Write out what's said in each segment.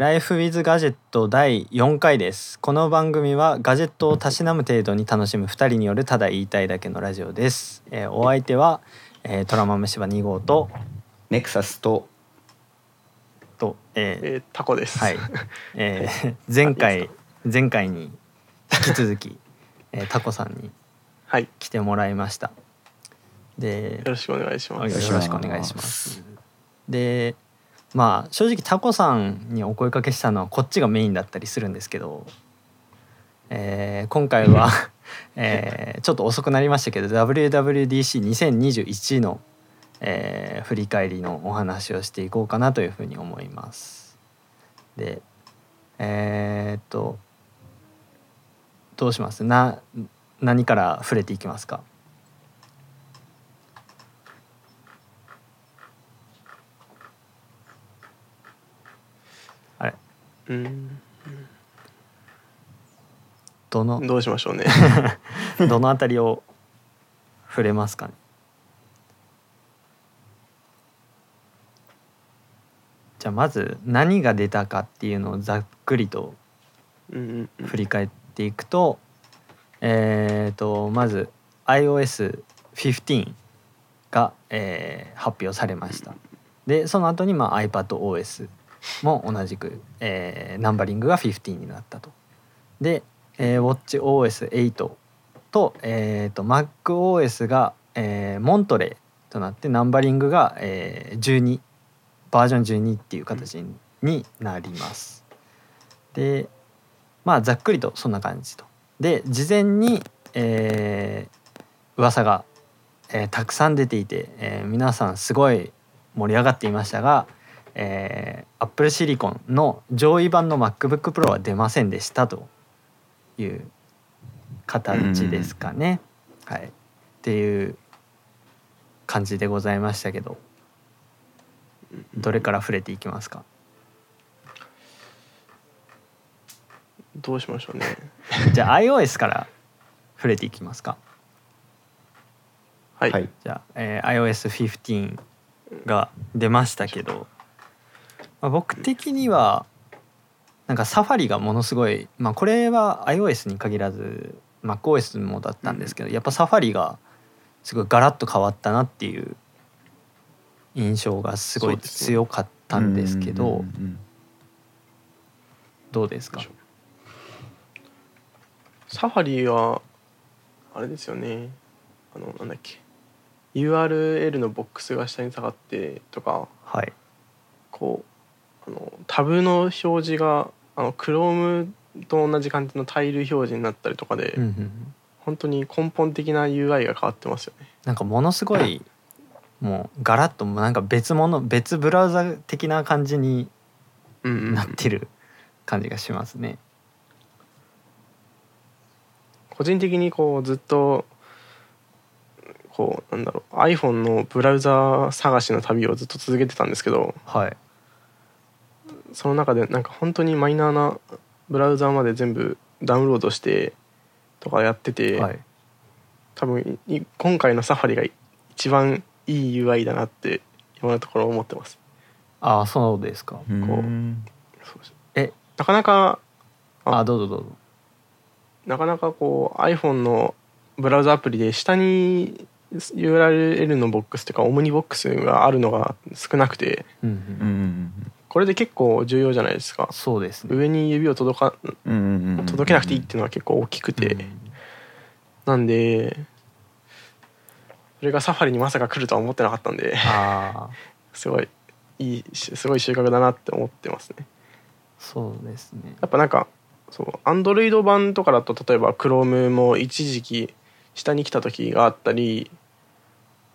ライフウィズガジェット第4回ですこの番組はガジェットをたしなむ程度に楽しむ2人によるただ言いたいだけのラジオです、えーお相手は、えー、トラマムシバ2号とネクサスとと、えーえー、タコです。はい、えー 前いい回で前回に引き続き、えータコさんにはい。来てもらいましたでよろしくお願いしまよす。ろしくお願いします。でまあ正直タコさんにお声かけしたのはこっちがメインだったりするんですけど、えー今回は、えーちょっと遅くなりましたけど WWDC2021 の、えー振り返りのお話をしていこうかなというふうに思います。でえーっとどうします？な何から触れていきますか？うん。どの？どうしましょうね。どのあたりを触れますかね？じゃあまず何が出たかっていうのをざっくりと。振り返っていくと、えー、とまず iOS15 が、えー発表されましたでその後にまあ iPadOS も同じく、えーナンバリングが15になったとで、えー、WatchOS8 と,、えー、と MacOS が、えーモントレーとなってナンバリングが、えー12バージョン12っていう形になります。でまあざっくりとそんな感じと。で事前に、えー噂が、えーたくさん出ていて、えー皆さんすごい盛り上がっていましたが、えー、Apple Silicon の上位版の MacBook Pro は出ませんでしたという形ですかね。はい、っていう感じでございましたけど。どれから触れていきますか？どうしましょうね。じゃあ iOS から触れていきますか。はい。はい。じゃあ、えー iOS15 が出ましたけど、まあ、僕的にはなんかサファリがものすごい、まあ、これは iOS に限らず MacOS もだったんですけど、やっぱサファリがすごいガラッと変わったなっていう印象がすごい強かったんですけど、どうですか？サファリはあれですよね。あのなんだっけ。URL のボックスが下に下がってとか、はい。こうあのタブの表示があの Chrome と同じ感じのタイル表示になったりとかで、うんうんうん本当に根本的な UI が変わってますよね。なんかものすごいもうガラッともうなんか別物別ブラウザ的な感じにうんうんうんなってる感じがしますね。個人的にこうずっとこうなんだろう iPhone のブラウザ探しの旅をずっと続けてたんですけどはい。その中でなんか本当にマイナーなブラウザまで全部ダウンロードしてとかやってて、はい。多分い今回のサファリが一番いい UI だなって今のところ思ってます。ああそうですか。うんこうえなかなかああどうぞどうぞ。なかなかこう iPhone のブラウザアプリで下に URL のボックスというかオムニボックスがあるのが少なくてうんう。うんんこれで結構重要じゃないですか。そうですね。上に指を届か届けなくていいっていうのは結構大きくて、なんでそれがサファリにまさか来るとは思ってなかったんで。すごいいいしすごい収穫だなって思ってますね。そうですね。やっぱなんかそうアンドロイド版とかだと例えば Chrome も一時期下に来た時があったり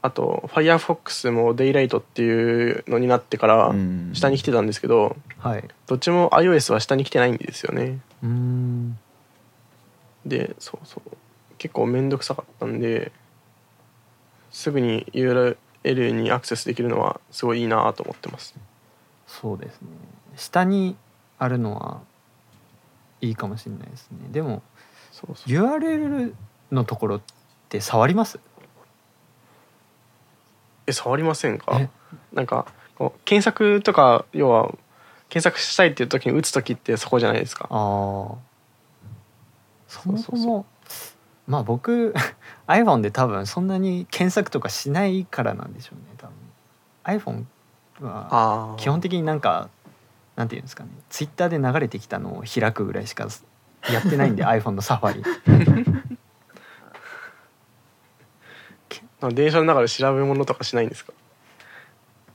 あと Firefox も Daylight っていうのになってからうん下に来てたんですけどはい。どっちも iOS は下に来てないんですよねうーん。でそうそう結構面倒くさかったんですぐに URL にアクセスできるのはすごいいいなと思ってますそうですね。下にあるのはいいかもしれないですね。でもそうそう URL のところって触ります？え触りませんか？え？なんかこう検索とか要は検索したいっていう時に打つ時ってそこじゃないですか。ああそもそそうそうもまあ僕 iPhone で多分そんなに検索とかしないからなんでしょうね多分。iPhone は基本的になんかなんていうんですかね Twitter で流れてきたのを開くぐらいしかやってないんで iPhone のサファリ電車の中で調べ物とかしないんですか？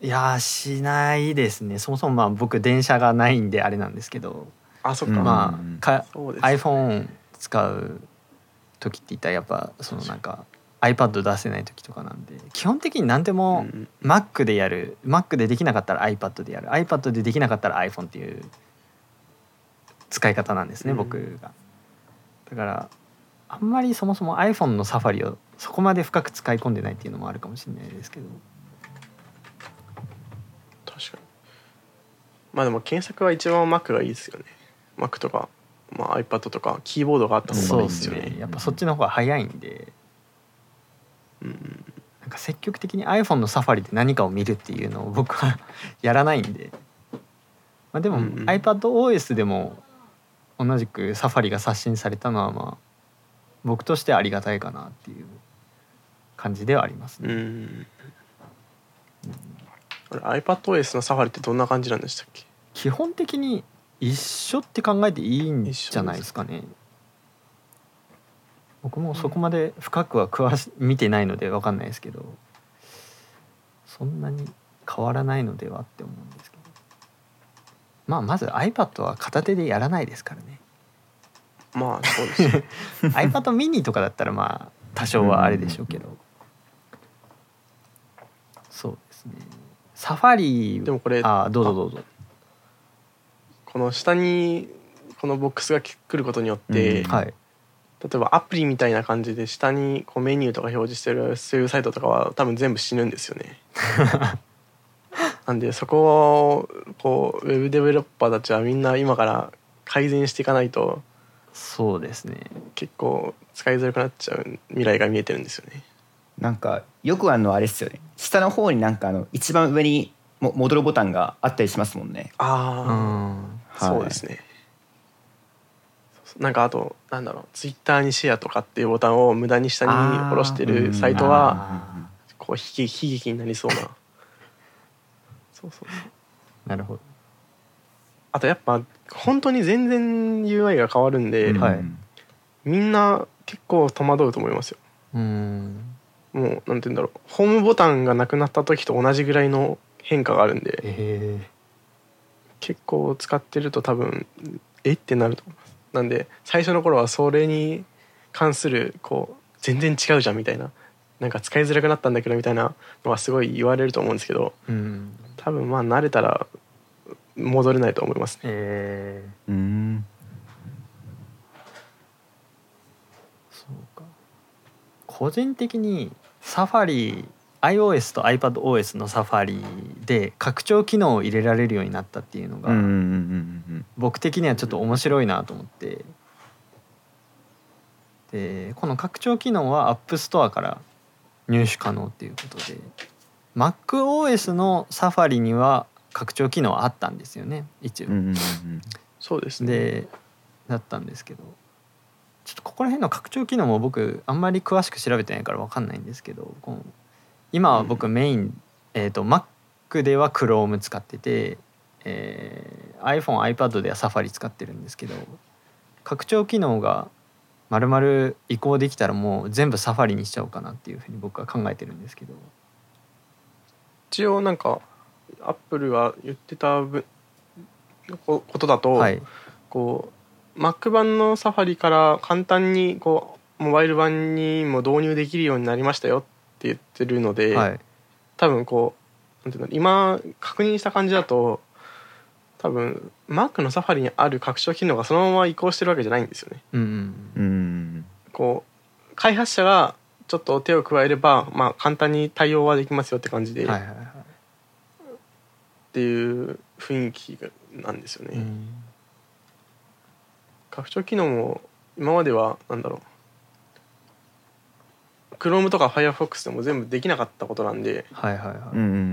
いやーしないですね。そもそもまあ僕電車がないんであれなんですけど。あそっか、うん。まあかそうです iPhone 使う時って言ったらやっぱそのなんか iPad 出せない時とかなんで。基本的に何でうもん。Mac でやる Mac でできなかったら iPad でやる。iPad でできなかったら iPhone っていう使い方なんですね、うん。僕が。だからあんまりそもそも iPhone のサファリをそこまで深く使い込んでないっていうのもあるかもしれないですけど。確かに。まあでも検索は一番 Mac がいいですよね。Mac とか、まあ、iPad とかキーボードがあった方がいいですすよね。ね。やっぱそっちの方が早いんで。うんなんか積極的に iPhone のサファリで何かを見るっていうのを僕はやらないんで、まあ、でも iPadOS でも同じくサファリが刷新されたのはまあ僕としてはありがたいかなっていう感じではありますうね。ん。あれ iPadOS のサファリってどんな感じなんでしたっけ？基本的に一緒って考えていいんじゃないですかね。僕もそこまで深くは詳し見てないので分かんないですけどそんなに変わらないのではって思うんですけど。まあまず iPad は片手でやらないですからねまあそうですよ。iPad mini とかだったらまあ多少はあれでしょうけど。そうですね。サファリでもこれあどうぞどうぞ。この下にこのボックスが来ることによって、うん。はい。例えばアプリみたいな感じで下にこうメニューとか表示してるそういうサイトとかは多分全部死ぬんですよね。なんでそこをこうウェブデベロッパーたちはみんな今から改善していかないとそうですね結構使いづらくなっちゃう未来が見えてるんですよね。なんかよくあるのはあれですよね下の方になんかあの一番上にも戻るボタンがあったりしますもんねうあんあ、そうですね。なんかあとなんだろうツイッターにシェアとかっていうボタンを無駄に下に下ろしてるサイトはあこう悲劇悲劇になりそうな。そ うそうそう。なるほどあとやっぱ本当に全然 UI が変わるんで、はい。うんみんな結構戸惑うと思いますよ。うん。もうなんて言うんだろう。ホームボタンがなくなった時と同じぐらいの変化があるんでえ結構使ってると多分え？ってなると思います。なんで最初の頃はそれに関するこう全然違うじゃんみたいな。なんか使いづらくなったんだけどみたいなのはすごい言われると思うんですけどー、うん。多分まあ慣れたら戻れないと思いますね。えー、うん。そうか。個人的にサファリ iOS と iPadOS のサファリで拡張機能を入れられるようになったっていうのが、僕的にはちょっと面白いなと思って。でこの拡張機能は App Store から入手可能っていうことで MacOS のサファリには拡張機能はあったんですよね一応。うんうんうんそうですね。でだったんですけどちょっとここら辺の拡張機能も僕あんまり詳しく調べてないから分かんないんですけど今は僕メイン、えー、と Mac では Chrome 使ってて、えー iPhoneiPad では Safari 使ってるんですけど拡張機能が丸々移行できたらもう全部 Safari にしちゃおうかなっていうふうに僕は考えてるんですけど。一応なんかアップルが言ってたぶこことだと、はい。こう Mac 版のサファリから簡単にこうモバイル版にも導入できるようになりましたよって言ってるので、はい。多分こうなんていうの今確認した感じだと多分 Mac のサファリにある拡張機能がそのまま移行してるわけじゃないんですよね。うん。うん。こう開発者がちょっと手を加えれば、まあ、簡単に対応はできますよって感じで、はいはいはいっていう雰囲気がなんですよね。うん。拡張機能も今まではなんだろう。Chrome とか Firefox でも全部できなかったことなんで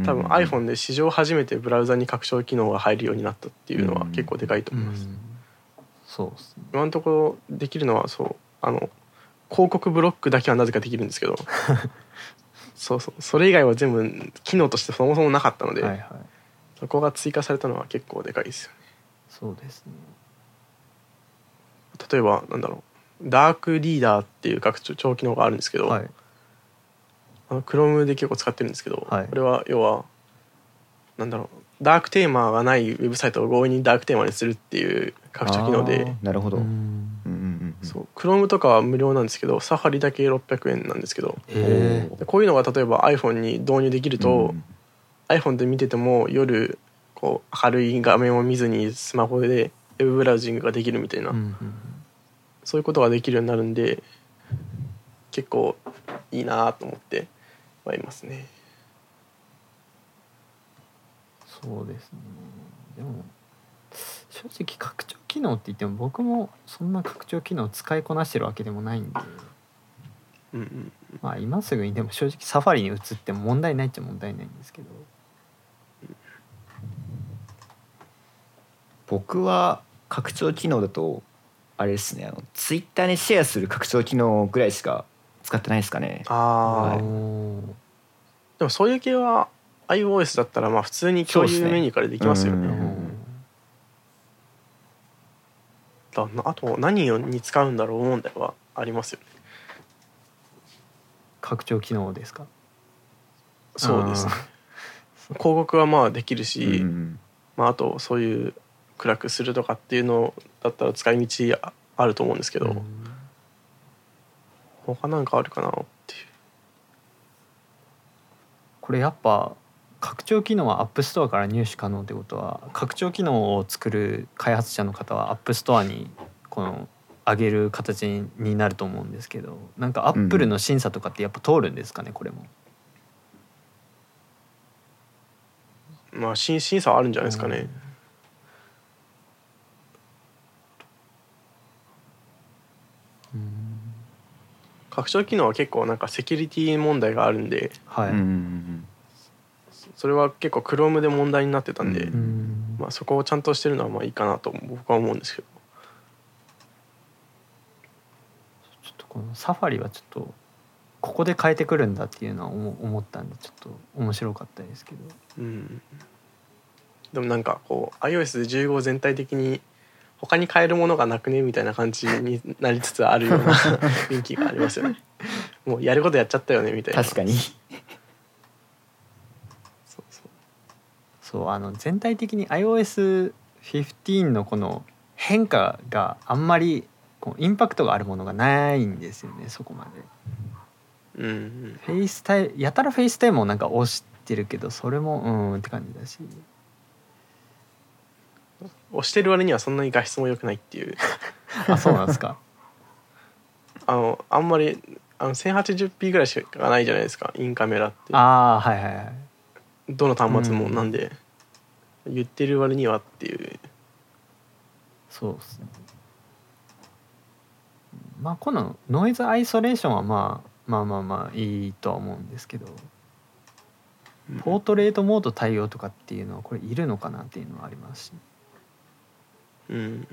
多分 iPhone で史上初めてブラウザに拡張機能が入るようになったっていうのはうん。結構でかいとう思います、ん。そうっすね。今のところできるのはそうあの広告ブロックだけはなぜかできるんですけど。そうそう。それ以外は全部機能としてそもそもなかったので、はいはいそこが追加されたのは結構でかいですよね。そうですね。例えばなんだろう。ダークリーダーっていう拡張機能があるんですけど、はい。あの Chrome で結構使ってるんですけど、はい。これは要はなんだろう。ダークテーマがないウェブサイトを強引にダークテーマにするっていう拡張機能あでーなるほど、ううんんうんうんうん、そう。Chrome とかは無料なんですけどサファリだけ600円なんですけどこういうのが例えば iPhone に導入できると、うん iPhone で見てても夜こう明るい画面を見ずにスマホでウェブブラウジングができるみたいな、うんうんそういうことができるようになるんで結構いいなと思ってはいますね。そうですね。でも正直拡張機能って言っても僕もそんな拡張機能使いこなしてるわけでもないんで。うんうん。まあ今すぐにでも正直サファリに移っても問題ないっちゃ問題ないんですけど僕は拡張機能だとあれですねあのツイッターにシェアする拡張機能ぐらいしか使ってないですかね。ああ、はい。でもそういう系は iOS だったらまあ普通に共有メニューからできますよね。だな。あと何に使うんだろう問題はありますよね。拡張機能ですか？そうですね。広告はまあできるし、うんうん。まあ、あとそういう暗くするとかっていうのだったら使い道ああると思うんですけど、うん他なんかあるかなっていう。これやっぱ拡張機能は App Store から入手可能ってことは拡張機能を作る開発者の方は App Store にこの上げる形になると思うんですけどなんかアップルの審査とかってやっぱ通るんですかねこれも。まあ審審査はあるんじゃないですかね。うん拡張機能は結構なんかセキュリティ問題があるんではい、それは結構 Chrome で問題になってたんで、うん。うんまあ、そこをちゃんとしてるのはまあいいかなと僕は思うんですけど。ちょっとこのサファリはちょっとここで変えてくるんだっていうのは思思ったんでちょっと面白かったですけど。うん。でもなんかこう iOS で15全体的に他に変えるものがなくねみたいな感じになりつつあるような 雰囲気がありますよね。もうやることやっちゃったよねみたいな。確かに。そうそう。そうあの全体的に iOS15 のこの変化があんまりこうインパクトがあるものがないんですよねそこまで。うんうん。フェイスタイやたら FaceTime をなんか押してるけどそれもうんって感じだし押してる割にはそんなに画質も良くないっていう。あそうなんですか。あのあんまりあの 1080p ぐらいしかないじゃないですかインカメラって。ああはいはいはい。どの端末もうんなん。で、言ってる割にはっていう。そうですね。まあこのノイズアイソレーションはまあまあまあまあいいとは思うんですけど。ポートレートモード対応とかっていうのはこれいるのかなっていうのはありますしうん。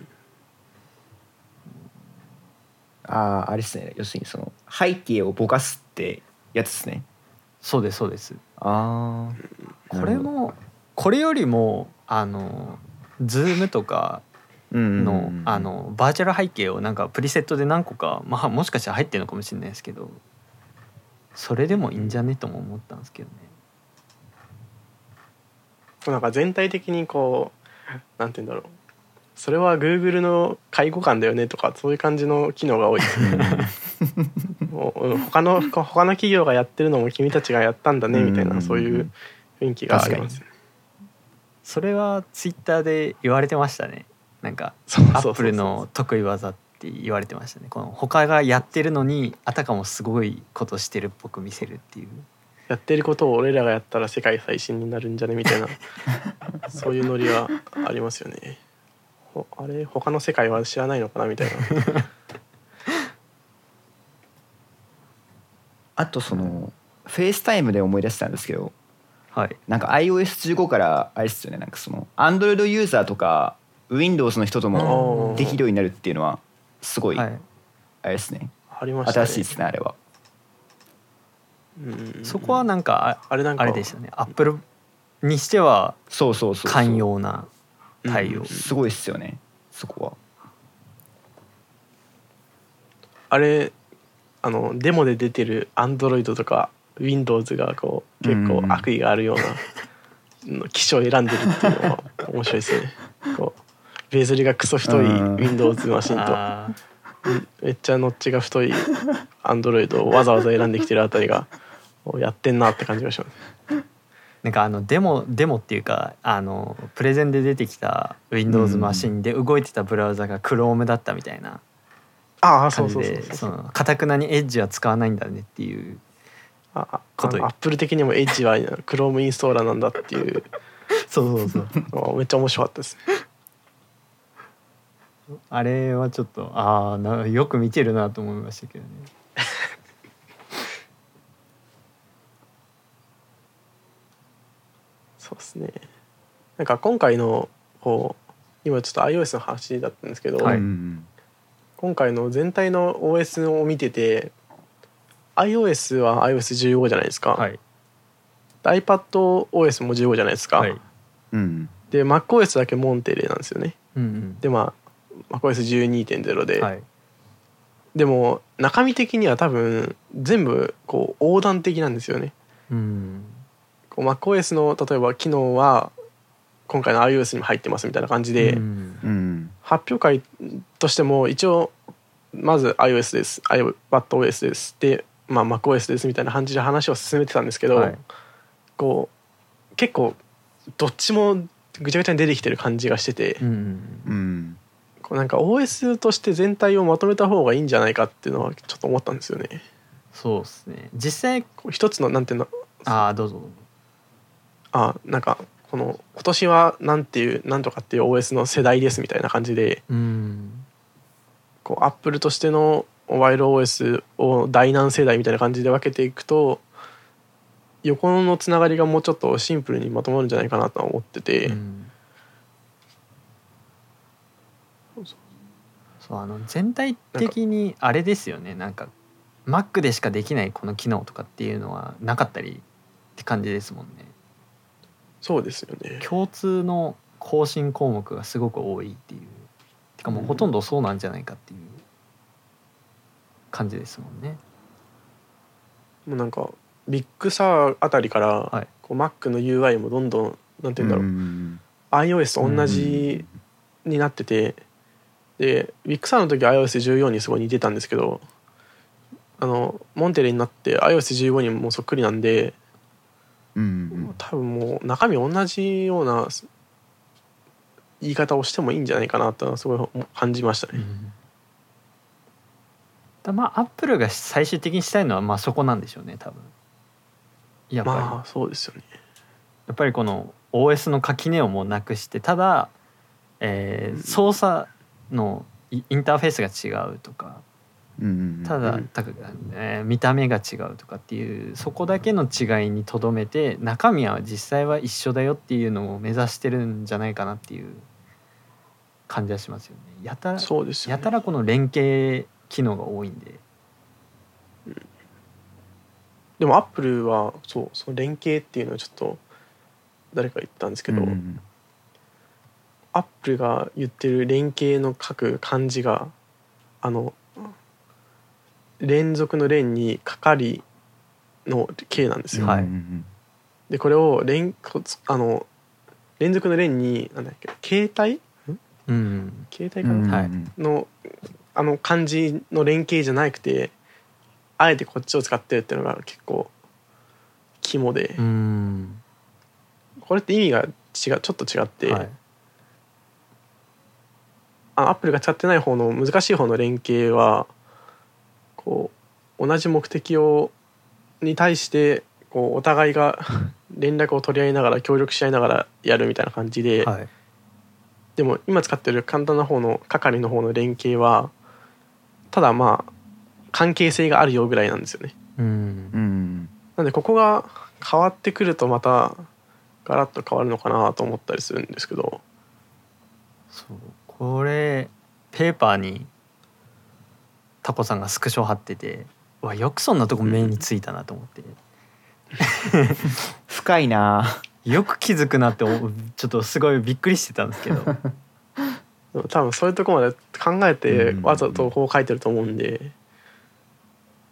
あああれですね。要するにその背景をぼかすってやつですね。そうですそうです。ああこれもこれよりもあのズームとかのあのバーチャル背景をなんかプリセットで何個か、まあ、もしかしたら入ってるのかもしれないですけどそれでもいいんじゃねとも思ったんですけどね。なんか全体的にこうなんて言うんだろうそれは Google の下位互換だよねとかそういう感じの機能が多い。ですねもううん他の他の企業がやってるのも君たちがやったんだねみたいうんなそういう雰囲気があります。ねそれはツイッターで言われてましたね。なんかアップルの得意技って言われてましたね。この他がやってるのにあたかもすごいことしてるっぽく見せるっていう。やってることを俺らがやったら世界最新になるんじゃね？みたいなそういうノリはありますよねほあれ？他の世界は知らないのかな？みたいな。あとその FaceTime で思い出したんですけど。はい。なんか iOS15 からあれですよね。なんかその Android ユーザーとか Windows の人ともできるようになるっていうのはすごいあはい。れですね。ありましたね。新しいですねあれは。うんそこはなんかああれなんかあれでしたね。アップルにしてはそうそうそうそう。寛容な対応。うん。すごいっすよね。そこは。あれあのデモで出てる Android とか Windows がこう結構悪意があるようなの機種を選んでるっていうのは面白いですね。こうベゼルがクソ太いうん。Windows マシンと。めっちゃノッチが太い Android をわざわざ選んできてるあたりがおやってんなって感じがしますなんかあのデモデモっていうかあのプレゼンで出てきた Windows マシンで動いてたブラウザが Chrome だったみたいなああそ感じうそうそう。でかたくなにエッジは使わないんだねっていうことアップル的にも Edge は Chrome インストーラーなんだっていう。そうそうそう。めっちゃ面白かったですね。あれはちょっとああなよく見てるなと思いましたけどねそうですね。なんか今回のこう今ちょっと iOS の話だったんですけど、はい。うん今回の全体の OS を見てて iOS は iOS15 じゃないですか、はい、iPadOS も15じゃないですか、はい。うんで MacOS だけモンテレなんですよね。うんでまあ MacOS12.0 で、うんはい。でも中身的には多分全部こう横断的なんですよね。うん MacOS の例えば機能は今回の iOS にも入ってますみたいな感じで、うん。うん発表会としても一応まず iOS です。iPadOS ですで、まあ、MacOS ですみたいな感じで話を進めてたんですけど、はい。こう結構どっちもぐちゃぐちゃに出てきてる感じがしてて、うん。こうなんか OS として全体をまとめた方がいいんじゃないかっていうのはちょっと思ったんですよね。そうですね。実際こう一つのなんていうのああどうぞあなんかこの今年はなんていうなんとかっていう OS の世代ですみたいな感じでうん。こう Apple としてのモバイル OS を第何世代みたいな感じで分けていくと横のつながりがもうちょっとシンプルにまとまるんじゃないかなとは思ってて、うん。そうあの全体的にあれですよね。なんか Mac でしかできないこの機能とかっていうのはなかったりって感じですもんねそうですよね。共通の更新項目がすごく多いっていう。てかもうほとんどそうなんじゃないかっていう感じですもんね。もうなんか Big Sur あたりから、はい。こう Mac の UI もどんどんなんて言うんだろう、うん iOS と同じになってて、で Big Sur の時は iOS14 にすごい似てたんですけどあの Monterey になって iOS15 にもそっくりなんでうん多分もう中身同じような言い方をしてもいいんじゃないかなとはすごい感じましたね。だまあアップルが最終的にしたいのはまあそこなんでしょうね多分。やっぱり、まあそうですよね。やっぱりこの OS の垣根をもうなくしてただ、えーうん。操作のイインターフェースが違うとか。うんただ、うんたえー見た目が違うとかっていうそこだけの違いにとどめて中身は実際は一緒だよっていうのを目指してるんじゃないかなっていう感じはしますよね。やたらそうですよね。やたらこの連携機能が多いんで。でもアップルはそうその連携っていうのをちょっと誰か言ったんですけど、うんアップルが言ってる連携の書く漢字があの連続の連にかかりの形なんですよ。はい。うんでこれを連こあの連続の連になんだっけ携帯？うん携帯かうんな、はいのあの漢字の連携じゃなくてあえてこっちを使ってるっていうのが結構肝で、うん。これって意味が違うちょっと違って、はい。あアップルが使ってない方の難しい方の連携はこう同じ目的をに対してこうお互いが 連絡を取り合いながら協力し合いながらやるみたいな感じで、はい。でも今使ってる簡単な方の係の方の連携はただまあ関係性があるよぐらいなんですよね。なんでここが変わってくるとまたガラッと変わるのかなと思ったりするんですけど。そう。これペーパーにタコさんがスクショ貼っててうわよくそんなとこ目についたなと思って、深いな。よく気づくなっておちょっとすごいびっくりしてたんですけど。多分そういうところまで考えてうん。わざとこう書いてると思うんで。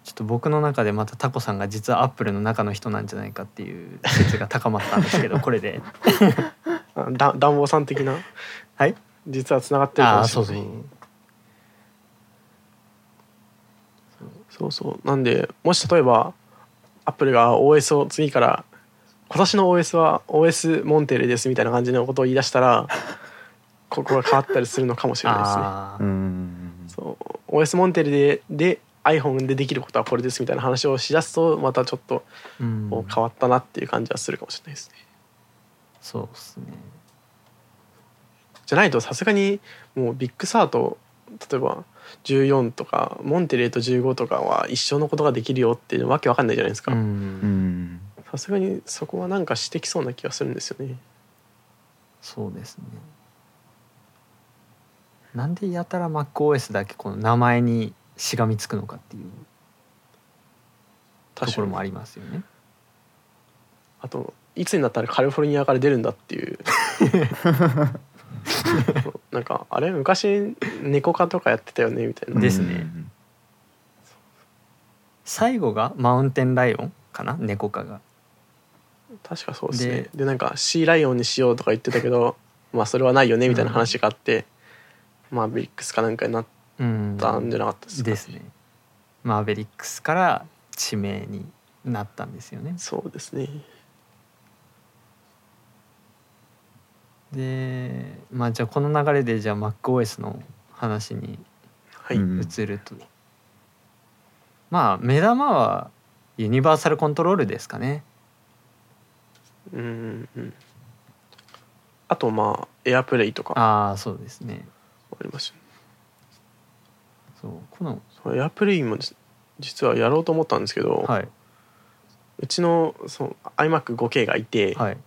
ちょっと僕の中でまたタコさんが実はアップルの中の人なんじゃないかっていう説が高まったんですけどこれで。あだ暖房さん的な？はい。実はつながってるかあもあそうそう。しれないそうそう。なんでもし例えばアップルが OS を次から今年の OS は OS モンテレですみたいな感じのことを言い出したらここが変わったりするのかもしれないですね。うん。そう。OS モンテレでで iPhone でできることはこれですみたいな話をしだすとまたちょっと変わったなっていう感じはするかもしれないですね。そうですね。じゃないとさすがにもう Big Sur と例えば14とか Monterey と15とかは一緒のことができるよっていうのわけわかんないじゃないですか。うん。ん。さすがにそこはなんかしてきそうな気がするんですよね。そうですね。なんでやたら MacOS だけこの名前にしがみつくのかっていうところもありますよね。あといつになったらカリフォルニアから出るんだっていう なんかあれ昔猫科とかやってたよねみたいな。ですね。最後がマウンテンライオンかな？猫科が。確かそうですね。ででなんかシーライオンにしようとか言ってたけど まあそれはないよねみたいな話があって、まあビックスかなんかになっうんたんじゃなかったですか、ですね。マーベリックスから地名になったんですよね。そうですねでまあじゃあこの流れでじゃあ MacOS の話にはい、うん移ると、まあ目玉はユニバーサルコントロールですかね。うんうんあとまあエアプレイとか。あああそうですね。りますよね。そうこのそうエアプレイもです実はやろうと思ったんですけど、はい。うちのそう iMac5K がいて、はい。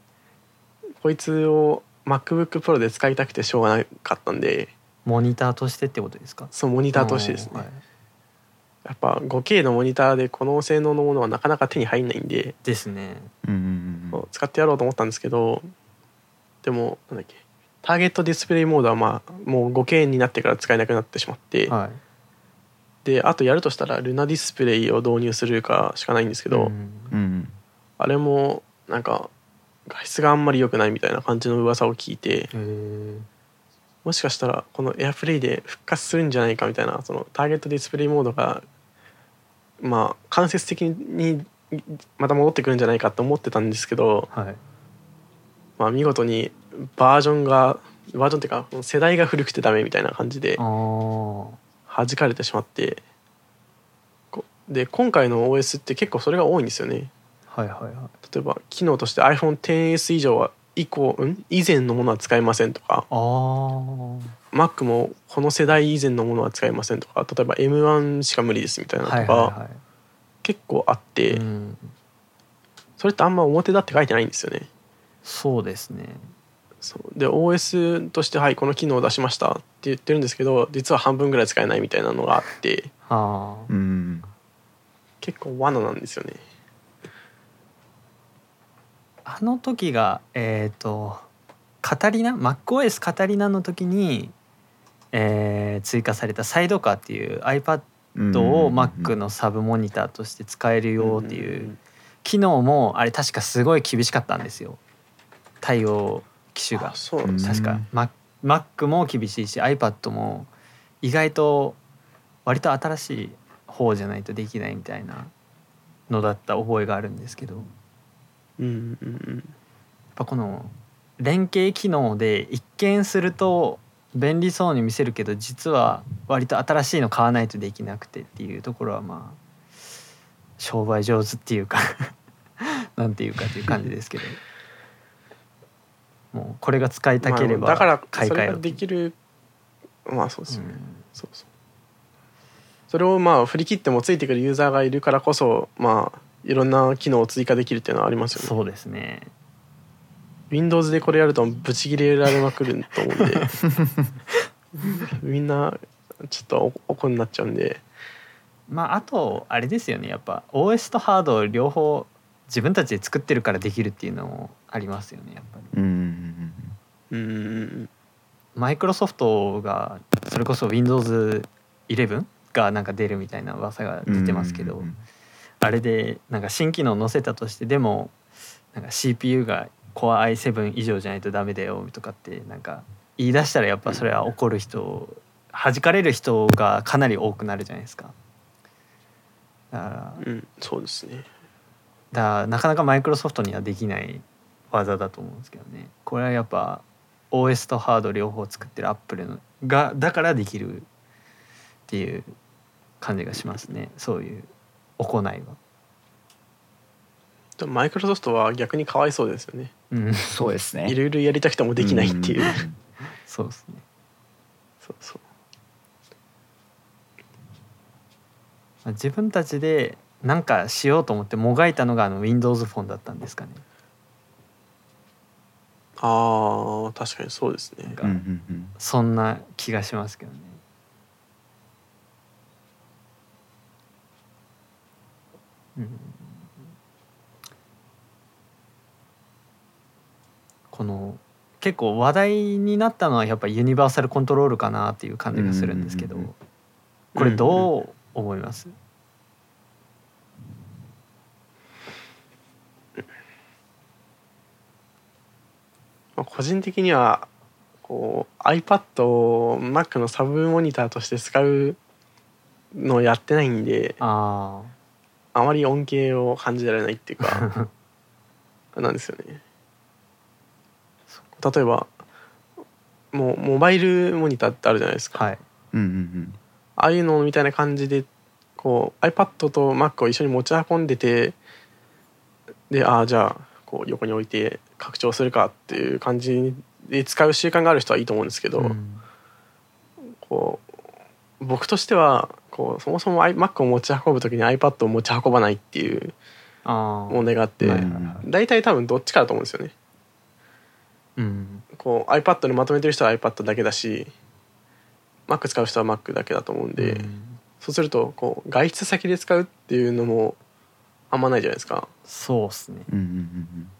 こいつを MacBookPro で使いたくてしょうがなかったんで。モニターとしてってことですか？そのモニターとしてですね、はい。やっぱ 5K のモニターでこの性能のものはなかなか手に入んないんで、ですね。うんそう使ってやろうと思ったんですけど。でもなんだっけ。ターゲットディスプレイモードはまあもう 5K になってから使えなくなってしまって、はい。であとやるとしたらルナディスプレイを導入するかしかないんですけど、うんうん。あれもなんか画質があんまり良くないみたいな感じの噂を聞いてもしかしたらこのエアプレイで復活するんじゃないかみたいなそのターゲットディスプレイモードがまあ間接的にまた戻ってくるんじゃないかと思ってたんですけど、はい。まあ、見事にバージョンがバージョンっていうか世代が古くてダメみたいな感じで弾かれてしまってこで今回の OS って結構それが多いんですよねはいはいはい。例えば機能として iPhone10S 以上は以降、うん、以前のものは使えませんとか。あー。Mac もこの世代以前のものは使えませんとか。例えば M1 しか無理ですみたいなのとか、はいはいは結構あって、い、うん、それってあんま表だって書いてないんですよね。そうですね。そう。で OS として「はいこの機能を出しました」って言ってるんですけど実は半分ぐらい使えないみたいなのがあって。ああ。うん。結構罠なんですよねあの時がえっ、とカタリナ MacOS カタリナの時に、えー追加されたサイドカーっていう iPad を Mac のサブモニターとして使えるよっていう機能もあれ確かすごい厳しかったんですよ。対応機種が。確か、Mac も厳しいし iPad も意外と割と新しい方じゃないとできないみたいなのだった覚えがあるんですけどやっうんうんうんぱこの連携機能で一見すると便利そうに見せるけど実は割と新しいの買わないとできなくてっていうところはまあ商売上手っていうか なんていうかっていう感じですけど。もうこれが使いたければまあだから買い替えできるまあそうですよね、うん。そうそう。それをまあ振り切ってもついてくるユーザーがいるからこそまあいろんな機能を追加できるっていうのはありますよね。そうですね。Windows でこれやるとブチ切れられまくると思うんで。みんなちょっとお怒になっちゃうんで。まああとあれですよね。やっぱ OS とハード両方自分たちで作ってるからできるっていうのもありますよねやっぱり。うんうんうんうん。マイクロソフトがそれこそ Windows11 がなんか出るみたいな噂がうん出てますけど、うんうんあれでなんか新機能載せたとしてでもなんか CPU が Core i7 以上じゃないとダメだよとかってなんか言い出したらやっぱそれは怒る人弾かれる人がかなり多くなるじゃないですか。だからうんうんそうですね。だからなかなかマイクロソフトにはできない技だと思うんですけどね。これはやっぱ OS とハード両方作ってるアップルのがだからできるっていう感じがしますね。そういう行いは。でもマイクロソフトは逆にかわいそうですよねうん、そうですねいろいろやりたくてもできないっていう、んんんそうですね。そうそうまあ自分たちで何かしようと思ってもがいたのがあの Windows フォンだったんですかね。あー確かにそうですねなんかうんうんうんそんな気がしますけどね。うんこの結構話題になったのはやっぱユニバーサルコントロールかなっていう感じがするんですけどこれどう思います？まあ、個人的にはこう iPad を Mac のサブモニターとして使うのをやってないんでああまり恩恵を感じられないっていうか なんですよね。例えばもうモバイルモニターってあるじゃないですか、あはい。うんうんああいうのみたいな感じでこう iPad と Mac を一緒に持ち運んでてでああじゃあこう横に置いて拡張するかっていう感じで使う習慣がある人はいいと思うんですけど、うん。こう僕としてはこうそもそも iMac を持ち運ぶ時に iPad を持ち運ばないっていう問題があって、大体多分どっちかだと思うんですよね。うん。こう iPad にまとめてる人は iPad だけだし Mac 使う人は Mac だけだと思うんで、うん。そうするとこう外出先で使うっていうのもあんまないじゃないですか。そうっすね。うんうんうん。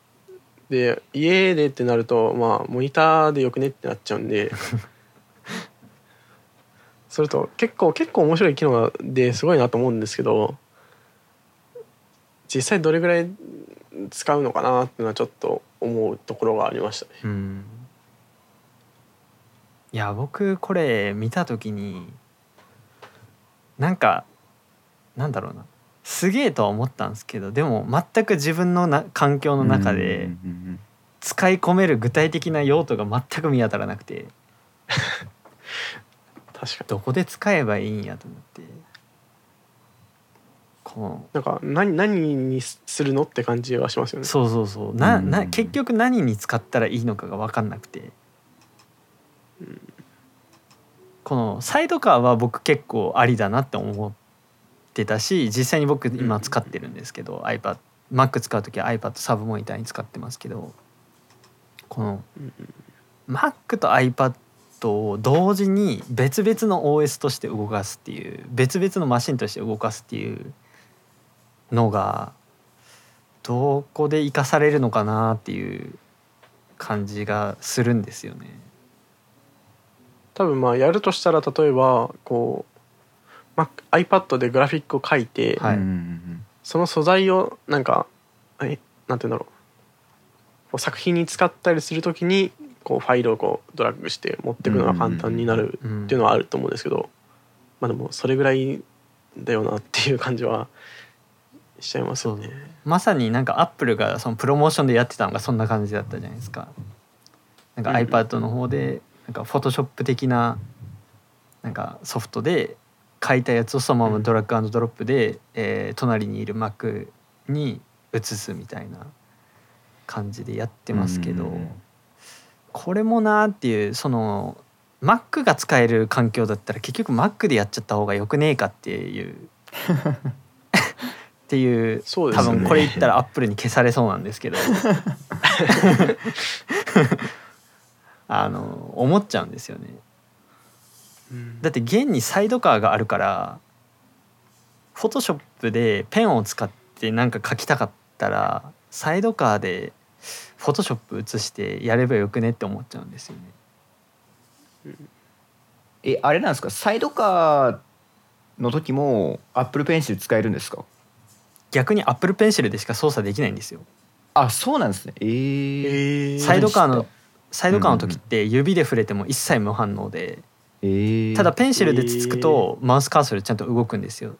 で家でってなるとまあモニターでよくねってなっちゃうんで それと結構結構面白い機能ですごいなと思うんですけど実際どれぐらい使うのかなっていうのはちょっと思うところがありましたね。うん。いや僕これ見た時になんかなんだろうな。すげえとは思ったんですけどでも全く自分のな環境の中で使い込める具体的な用途が全く見当たらなくて 確かに。どこで使えばいいんやと思って。このなんか何何にするのって感じはしますよね。そうそうそう。なうん。な結局何に使ったらいいのかが分かんなくて、このサイドカーは僕結構ありだなって思ってたし実際に僕今使ってるんですけど iPadMac 使う時は iPad サブモニターに使ってますけどこの Mac と iPad を同時に別々の OS として動かすっていう別々のマシンとして動かすっていうのがどこで生かされるのかなっていう感じがするんですよね。多分まあやるとしたら例えばこう Mac iPad でグラフィックを書いて、はいその素材をなんかえなんて言うんだろう作品に使ったりするときにこうファイルをこうドラッグして持っていくのが簡単になるうんっていうのはあると思うんですけど、まあでもそれぐらいだよなっていう感じはしちゃいますよね。まさになんかアップルがそのプロモーションでやってたのがそんな感じだったじゃないですか。なんか iPad の方でなんかフォトショップ的ななんかソフトで書いたやつをそのままドラッグアンドドロップで、えー隣にいる Mac に移すみたいな感じでやってますけど、うんこれもなーっていうその Mac が使える環境だったら結局 Mac でやっちゃった方がよくねえかっていう。っていうね。分これ言ったら Apple に消されそうなんですけど。あの思っちゃうんですよね。うん。だって現にサイドカーがあるからフォトショップでペンを使ってなんか書きたかったらサイドカーでフォトショップ写してやればよくねって思っちゃうんですよね。えあれなんですか？サイドカーの時も Apple Pencil 使えるんですか？逆に Apple Pencil でしか操作できないんですよ。あそうなんですね。えー、えー。サイドカーのサイドカーの時って指で触れても一切無反応でえー、ただペンシルでつつくとマウスカーソルちゃんと動くんですよ。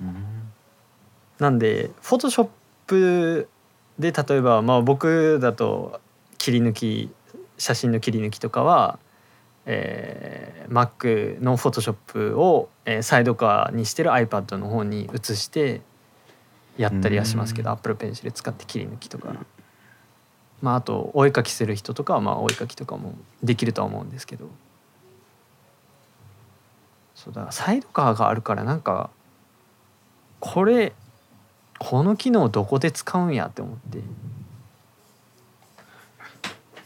うん。なんでフォトショップで例えばまあ僕だと切り抜き写真の切り抜きとかは、えー、Mac のフォトショップを、えーサイドカーにしてる iPad の方に移してやったりはしますけどうん。Apple Pencil 使って切り抜きとか、まああとお絵描きする人とかはまあお絵描きとかもできるとは思うんですけど。そうだサイドカーがあるからなんかこれこの機能どこで使うんやって思って。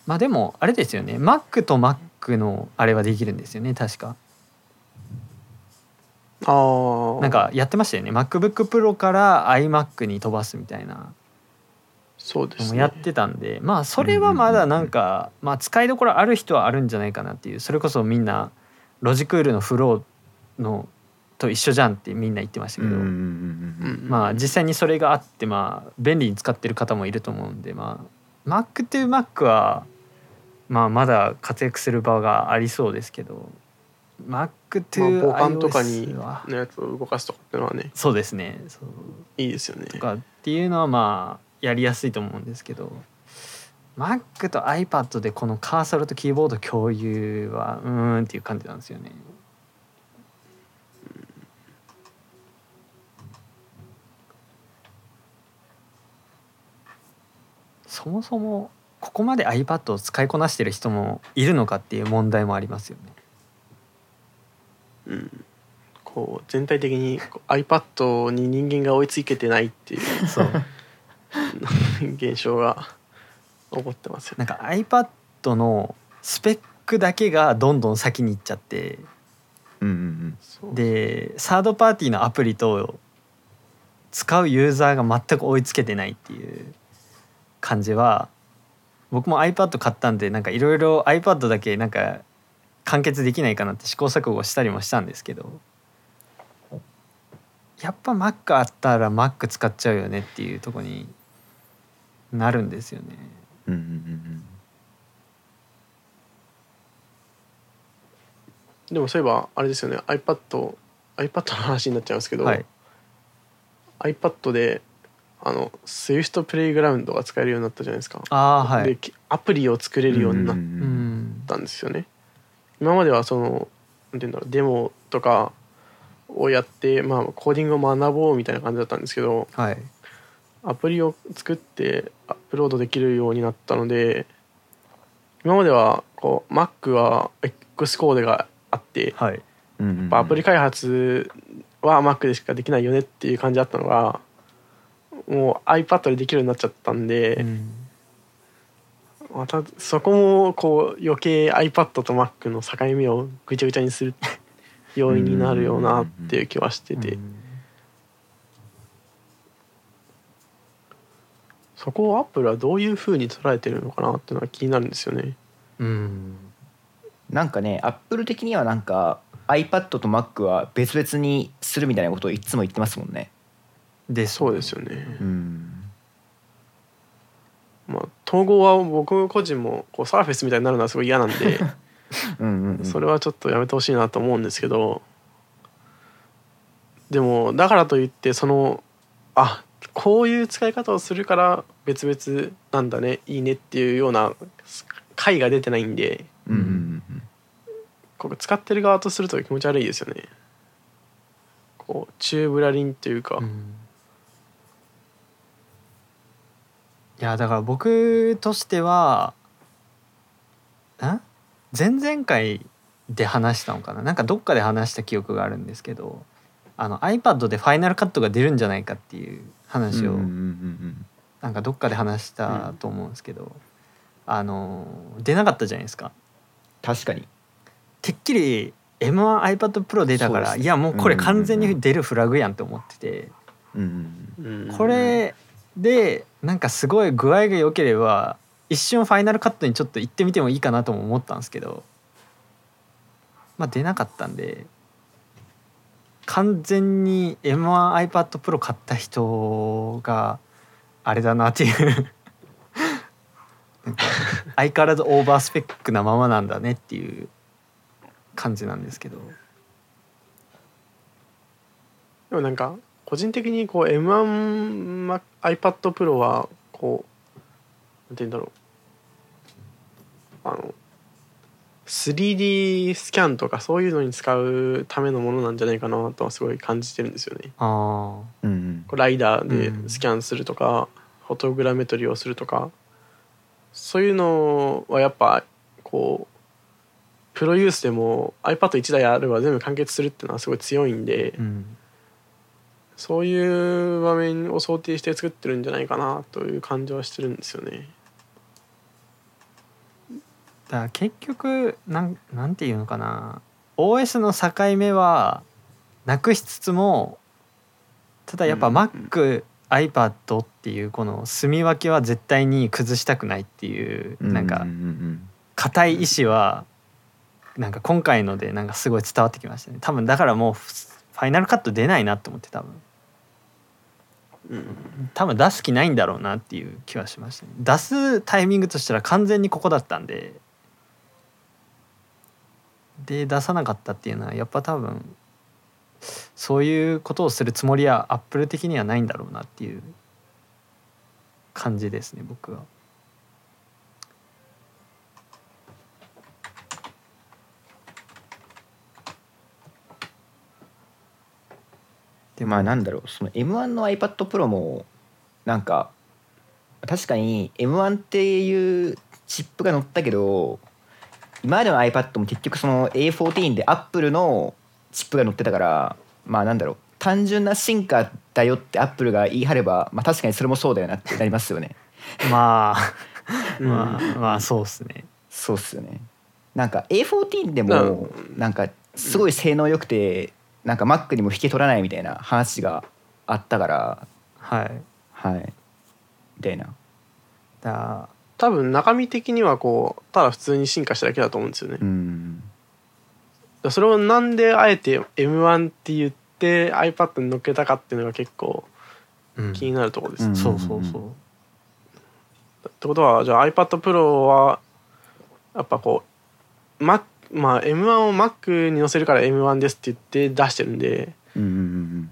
まあでもあれですよね。Mac と Mac のあれはできるんですよね。確か。あー。なんかやってましたよね。MacBookPro から iMac に飛ばすみたいな。そうですね。やってたんで。まあそれはまだなんかまあ使いどころある人はあるんじゃないかなっていう。それこそみんなロジクールのフローのと一緒じゃんってみんな言ってましたけど、うんうんうんうんまあ実際にそれがあってまあ便利に使ってる方もいると思うんでまあ Mac という Mac はまあまだ活躍する場がありそうですけど。Mac というまあ、母艦とかにのやつを動かすとかっていうのはね。そうですね。そう。いいですよね。とかっていうのはまあやりやすいと思うんですけど。Mac と iPad でこのカーソルとキーボード共有はうーんっていう感じなんですよね。そもそもここまで iPad を使いこなしてる人もいるのかっていう問題もありますよね。うん。こう全体的に iPad に人間が追いつけてないっていうそう。現象が起こってますよね。なんか iPad のスペックだけがどんどん先に行っちゃって。うんうん。そう。でサードパーティーのアプリと使うユーザーが全く追いつけてないっていう感じは僕も iPad 買ったんでなんかいろいろ iPad だけなんか完結できないかなって試行錯誤したりもしたんですけどやっぱ Mac あったら Mac 使っちゃうよねっていうとこになるんですよね。うんうんうんでもそういえばあれですよね iPad iPad の話になっちゃいますけど、はい、iPad であの Swift プレイグラウンドが使えるようになったじゃないですか、あーはい。できアプリを作れるようになったんですよね。今まではそのなんていうんだろうデモとかをやって、まあ、コーディングを学ぼうみたいな感じだったんですけどはい。アプリを作ってアップロードできるようになったので今まではこう Mac は X コーデがあってはい。アプリ開発は Mac でしかできないよねっていう感じだったのがもう iPad でできるようになっちゃったんで、うん。またそこもこう余計 iPad と Mac の境目をぐちゃぐちゃにする要因になるようなっていう気はしてて、うん。そこを Apple はどういうふうに捉えてるのかなっていうのは気になるんですよね。うん。なんかねアップル的にはなんか iPad と Mac は別々にするみたいなことをいつも言ってますもんねですそうですよね。うん。まあ統合は僕個人もこうサーフェスみたいになるのはすごい嫌なんで、うんうんうん。それはちょっとやめてほしいなと思うんですけどでもだからといってそのあこういう使い方をするから別々なんだねいいねっていうような解が出てないんでうんうんうんこう使ってる側とすると気持ち悪いですよね。こう宙ぶらりんというか、うんいやだから僕としてはん？前々回で話したのかな？なんかどっかで話した記憶があるんですけどあの iPad でファイナルカットが出るんじゃないかっていう話をうんうんうんなんかどっかで話したと思うんですけど、あの出なかったじゃないですか。確かに。てっきり M1iPad Pro 出たから、ね。いやもうこれうんうんうん。完全に出るフラグやんって思ってて、うんうんうん。これでなんかすごい具合が良ければ一瞬ファイナルカットにちょっと行ってみてもいいかなとも思ったんですけどまあ出なかったんで完全に M1iPad Pro 買った人があれだなっていう相変わらずオーバースペックなままなんだねっていう感じなんですけど。でもなんか個人的にこう M1iPad Pro はこうなんて言うんだろう。あの 3D スキャンとかそういうのに使うためのものなんじゃないかなとはすごい感じてるんですよね。あうんうん。こうライダーでスキャンするとか、フォトグラメトリをするとかそういうのはやっぱこうプロユースでも iPad1 台あれば全部完結するっていうのはすごい強いんで、あうんそういう場面を想定して作ってるんじゃないかなという感じはしてるんですよね。だから結局なんなんていうのかな。OS の境目はなくしつつもただやっぱうん Mac、iPad っていうこの住み分けは絶対に崩したくないっていうなんかうんうん。固い意志はなんか今回のでなんかすごい伝わってきましたね。多分だからもうファイナルカット出ないなと思って多分うん多分出す気ないんだろうなっていう気はしましたね出すタイミングとしたら完全にここだったんでで出さなかったっていうのはやっぱ多分そういうことをするつもりはアップル的にはないんだろうなっていう感じですね僕は。でまあなんだろうその M1 の iPad Pro もなんか確かに M1 っていうチップが載ったけど今までの iPad も結局その A14 で Apple のチップが載ってたからまあなんだろう単純な進化だよって Apple が言い張れば、まあ、確かにそれもそうだよなってなりますよね。まあうん。まあまあそうっすね。そうっすよね。なんか A14 でうもなんかすごい性能良くてなんか Mac にも引き取らないみたいな話があったからはい。はいみたいなだ多分中身的にはこうただ普通に進化しただけだと思うんですよね。うんそれをなんであえて M1 って言って iPad に乗っけたかっていうのが結構うん気になるところです。うんそうそうそう。ってことはじゃあ iPad Pro はやっぱこう Mac まあ M1 を Mac に載せるから M1 ですって言って出してるんでうんうん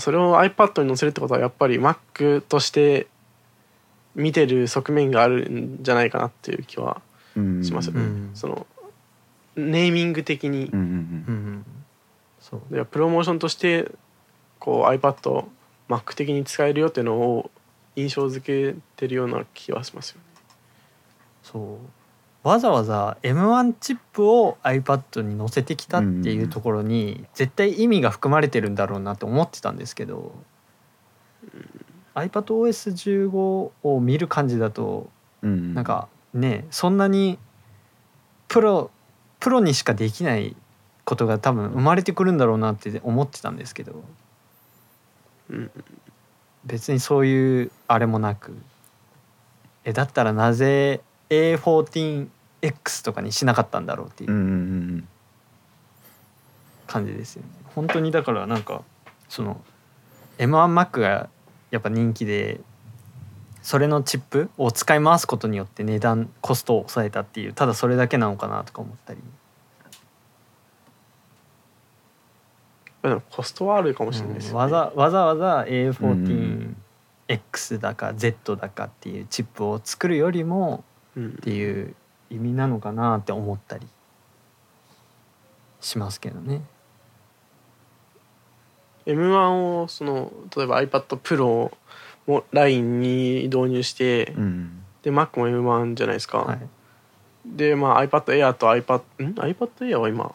それを iPad に載せるってことはやっぱり Mac として見てる側面があるんじゃないかなっていう気はうんうんしますよね。うんそのネーミング的にうんうんうん。そう。でプロモーションとしてこう iPad Mac 的に使えるよっていうのを印象付けてるような気はしますよね。そうわざわざ M1 チップを iPad に載せてきたっていうところに絶対意味が含まれてるんだろうなと思ってたんですけど iPadOS15 を見る感じだとうんなんかねそんなにプロプロにしかできないことが多分生まれてくるんだろうなって思ってたんですけどうん別にそういうあれもなく。えだったらなぜ A14X とかにしなかったんだろうっていううんうんうん感じですよね。本当にだからなんかその M1Mac がやっぱ人気でそれのチップを使い回すことによって値段コストを抑えたっていうただそれだけなのかなとか思ったり、でもコストはあるかもしれないですよ、ね。わざわざわざ A14X だか Z だかっていうチップを作るよりもうん。っていう意味なのかなって思ったりしますけどね。M1 をその例えば iPad Pro もラインに導入して、うん。で Mac も M1 じゃないですか、はい。でまあ iPad Air と iPad ん？iPad Air は今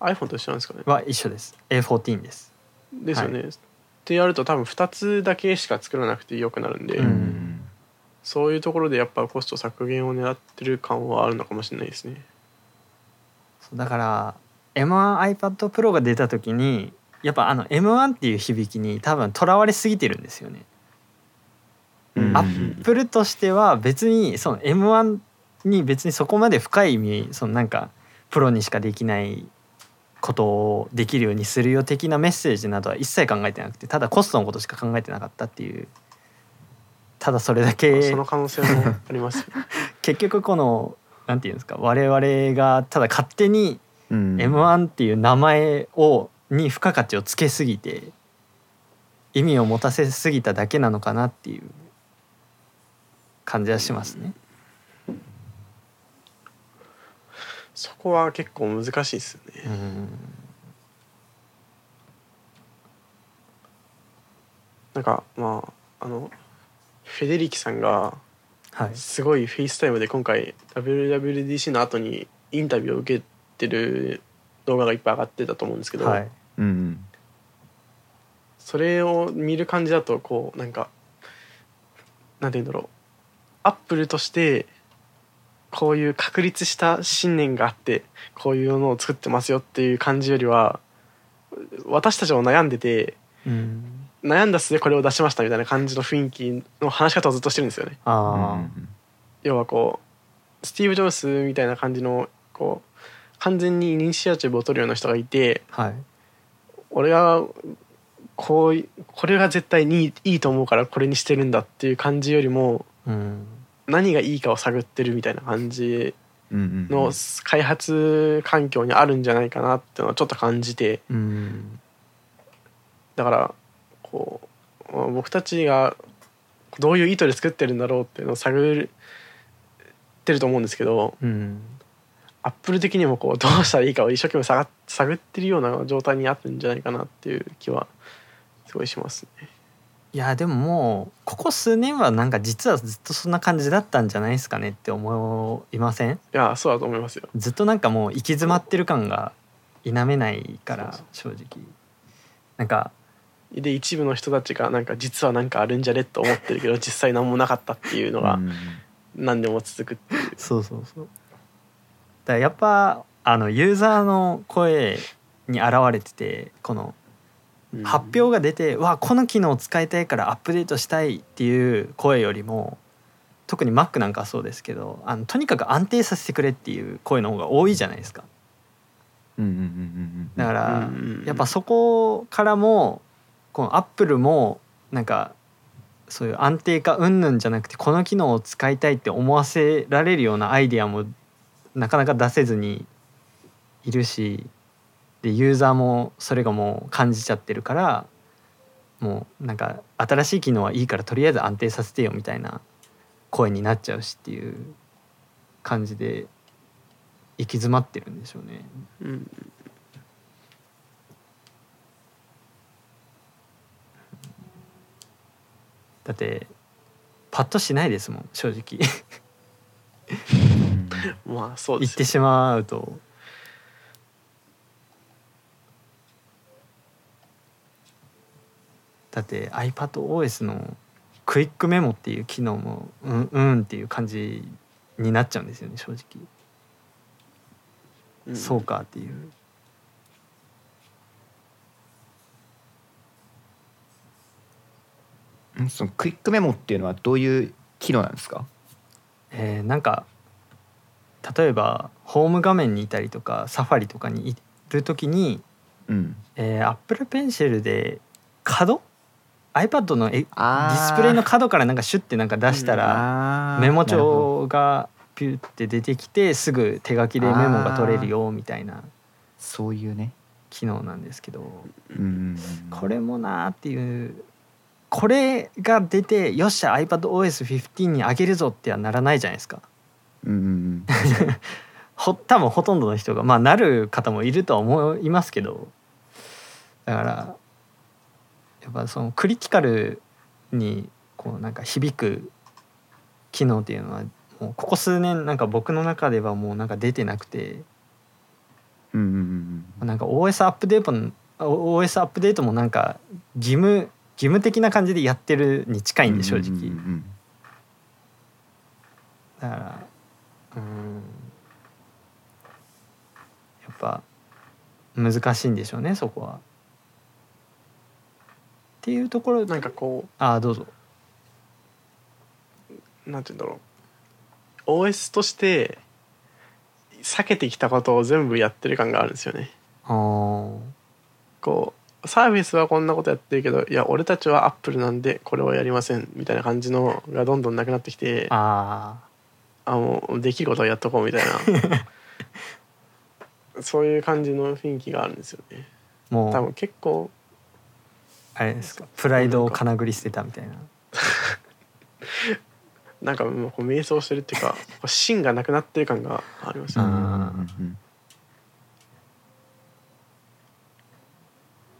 iPhone と一緒なんですかね。は一緒です。A14 です。ですよね、ってやると多分2つだけしか作らなくてよくなるんで、うんそういうところでやっぱコスト削減を狙ってる感はあるのかもしれないですねそうだから M1iPad Pro が出た時にやっぱあの M1 っていう響きに多分とらわれすぎてるんですよね。うんアップルとしては別にその M1 に別にそこまで深い意味そのなんかプロにしかできないことをできるようにするよ的なメッセージなどは一切考えてなくてただコストのことしか考えてなかったっていうただそれだけその可能性もあります。よ 結局このなんていうんですか我々がただ勝手にうん。M1 っていう名前をに付加価値をつけすぎて意味を持たせすぎただけなのかなっていう感じはしますね。そこは結構難しいですよね。うん。なんかまああのフェデリギさんがはい。すごい FaceTime で今回 WWDC の後にインタビューを受けてる動画がいっぱい上がってたと思うんですけど、はい。うん。それを見る感じだとこうなんかなんて言うんだろう。アップルとしてこういう確立した信念があってこういうものを作ってますよっていう感じよりは私たちも悩んでてうん悩んだ末これを出しましたみたいな感じの雰囲気の話し方をずっとしてるんですよね。あ要はこうスティーブ・ジョブスみたいな感じのこう完全にイニシアチブを取るような人がいてあはい。俺はこういこれが絶対にいいと思うからこれにしてるんだっていう感じよりもうん。何がいいかを探ってるみたいな感じの開発環境にあるんじゃないかなっていうのはちょっと感じて。うん。だからこうまあ僕たちがどういう意図で作ってるんだろうっていうのを探ってると思うんですけどうんアップル的にもこうどうしたらいいかを一生懸命探探ってるような状態にあるんじゃないかなっていう気はすごいしますね。いやでももうここ数年はなんか実はずっとそんな感じだったんじゃないですかねって思いません？いやそうだと思いますよ。ずっとなんかもう行き詰まってる感が否めないから正直なんかで一部の人たちがなんか実はなんかあるんじゃねと思ってるけど 実際何もなかったっていうのがうん。何でも続くっていう。そうそうそう。だやっぱあのユーザーの声に現れててこのうん。発表が出て「わこの機能を使いたいからアップデートしたい」っていう声よりも特に Mac なんかはそうですけどあのとにかく安定させてくれっていう声の方が多いじゃないですか。うん。うん。うん。うん。だからうん。うん。うん。やっぱそこからもこのアップルもなんかそういう安定化云々じゃなくてこの機能を使いたいって思わせられるようなアイデアもなかなか出せずにいるしでユーザーもそれがもう感じちゃってるからもうなんか新しい機能はいいからとりあえず安定させてよみたいな声になっちゃうしっていう感じで行き詰まってるんでしょうね。うんだってパッとしないですもん正直。まあそうですよ言ってしまうと。だって iPadOS のクイックメモっていう機能もうんうんっていう感じになっちゃうんですよね正直、うん。そうかっていううんそのクイックメモっていうのはどういう機能なんですか？えーなんか例えばホーム画面にいたりとかサファリとかにいる時にうん。えー、Apple Pencil で角？iPad のえディあスプレイの角からなんかシュッてなんか出したららメモ帳がピュッて出てきてすぐ手書きでメモが取れるよみたいなそういうね。機能なんですけどこれもなーっていうこれが出てよっしゃ iPadOS15 に上げるぞってはならないじゃないですか。うんうんうん。ほ多分ほとんどの人がまあなる方もいるとは思いますけど。だからやっぱそのクリティカルにこうなんか響く機能っていうのはももうここ数年なんか僕の中ではもうなんか出てなくて。うんうんうんなんか OS アップデートも OS アップデートもなんか義務義務的な感じでやってるに近いんで正直、うんうんだからうん。やっぱ難しいんでしょうねそこは。っていうところなんかこああどうぞ。うなんて言うんだろう。OS として避けてきたことを全部やってる感があるんですよね。こうサービスはこんなことやってるけどいや俺たちはアップルなんでこれはやりませんみたいな感じのがどんどんなくなってきてああもうできることをやっとこうみたいな。そういう感じの雰囲気があるんですよね。ーもう多分結構あれですかプライドをかなぐり捨てたみたいな。なんかもうこう迷走してるっていうか芯がなくなってる感がありますあよねうんうん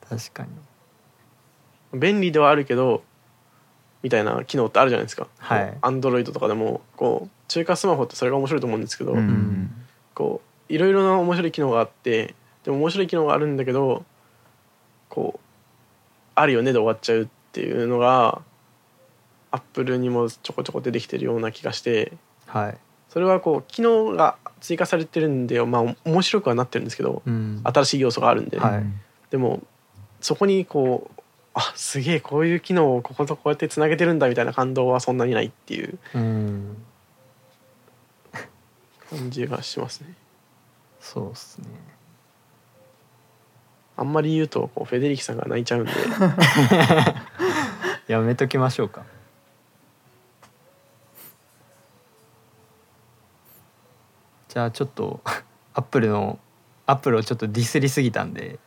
確かに。便利ではあるけどみたいな機能ってあるじゃないですか。はいアンドロイドとかでもこう中華スマホってそれが面白いと思うんですけど、うんこういろいろな面白い機能があってでも面白い機能があるんだけどこうあるよねで終わっちゃうっていうのがアップルにもちょこちょこ出てきてるような気がしてはい。それはこう機能が追加されてるんでまあ面白くはなってるんですけどうん。新しい要素があるんで、はいでもそこにこうあすげえこういう機能をこことこうやってつなげてるんだみたいな感動はそんなにないっていううん。感じがしますね。そうっすね。あんまり言うとこうフェデリキさんが泣いちゃうんで やめときましょうか。じゃあちょっとアップルのアップルをちょっとディスりすぎたんで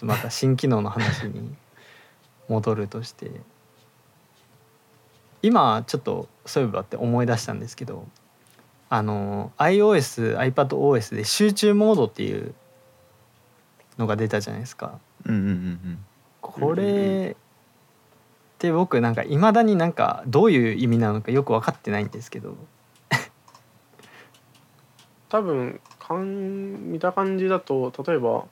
とまた新機能の話に戻るとして今ちょっとそういえばって思い出したんですけどあの iOSiPadOS で集中モードっていうのが出たじゃないですか。うんうんうんこれって僕なんかいまだになんかどういう意味なのかよく分かってないんですけど。多分かん見た感じだと例えば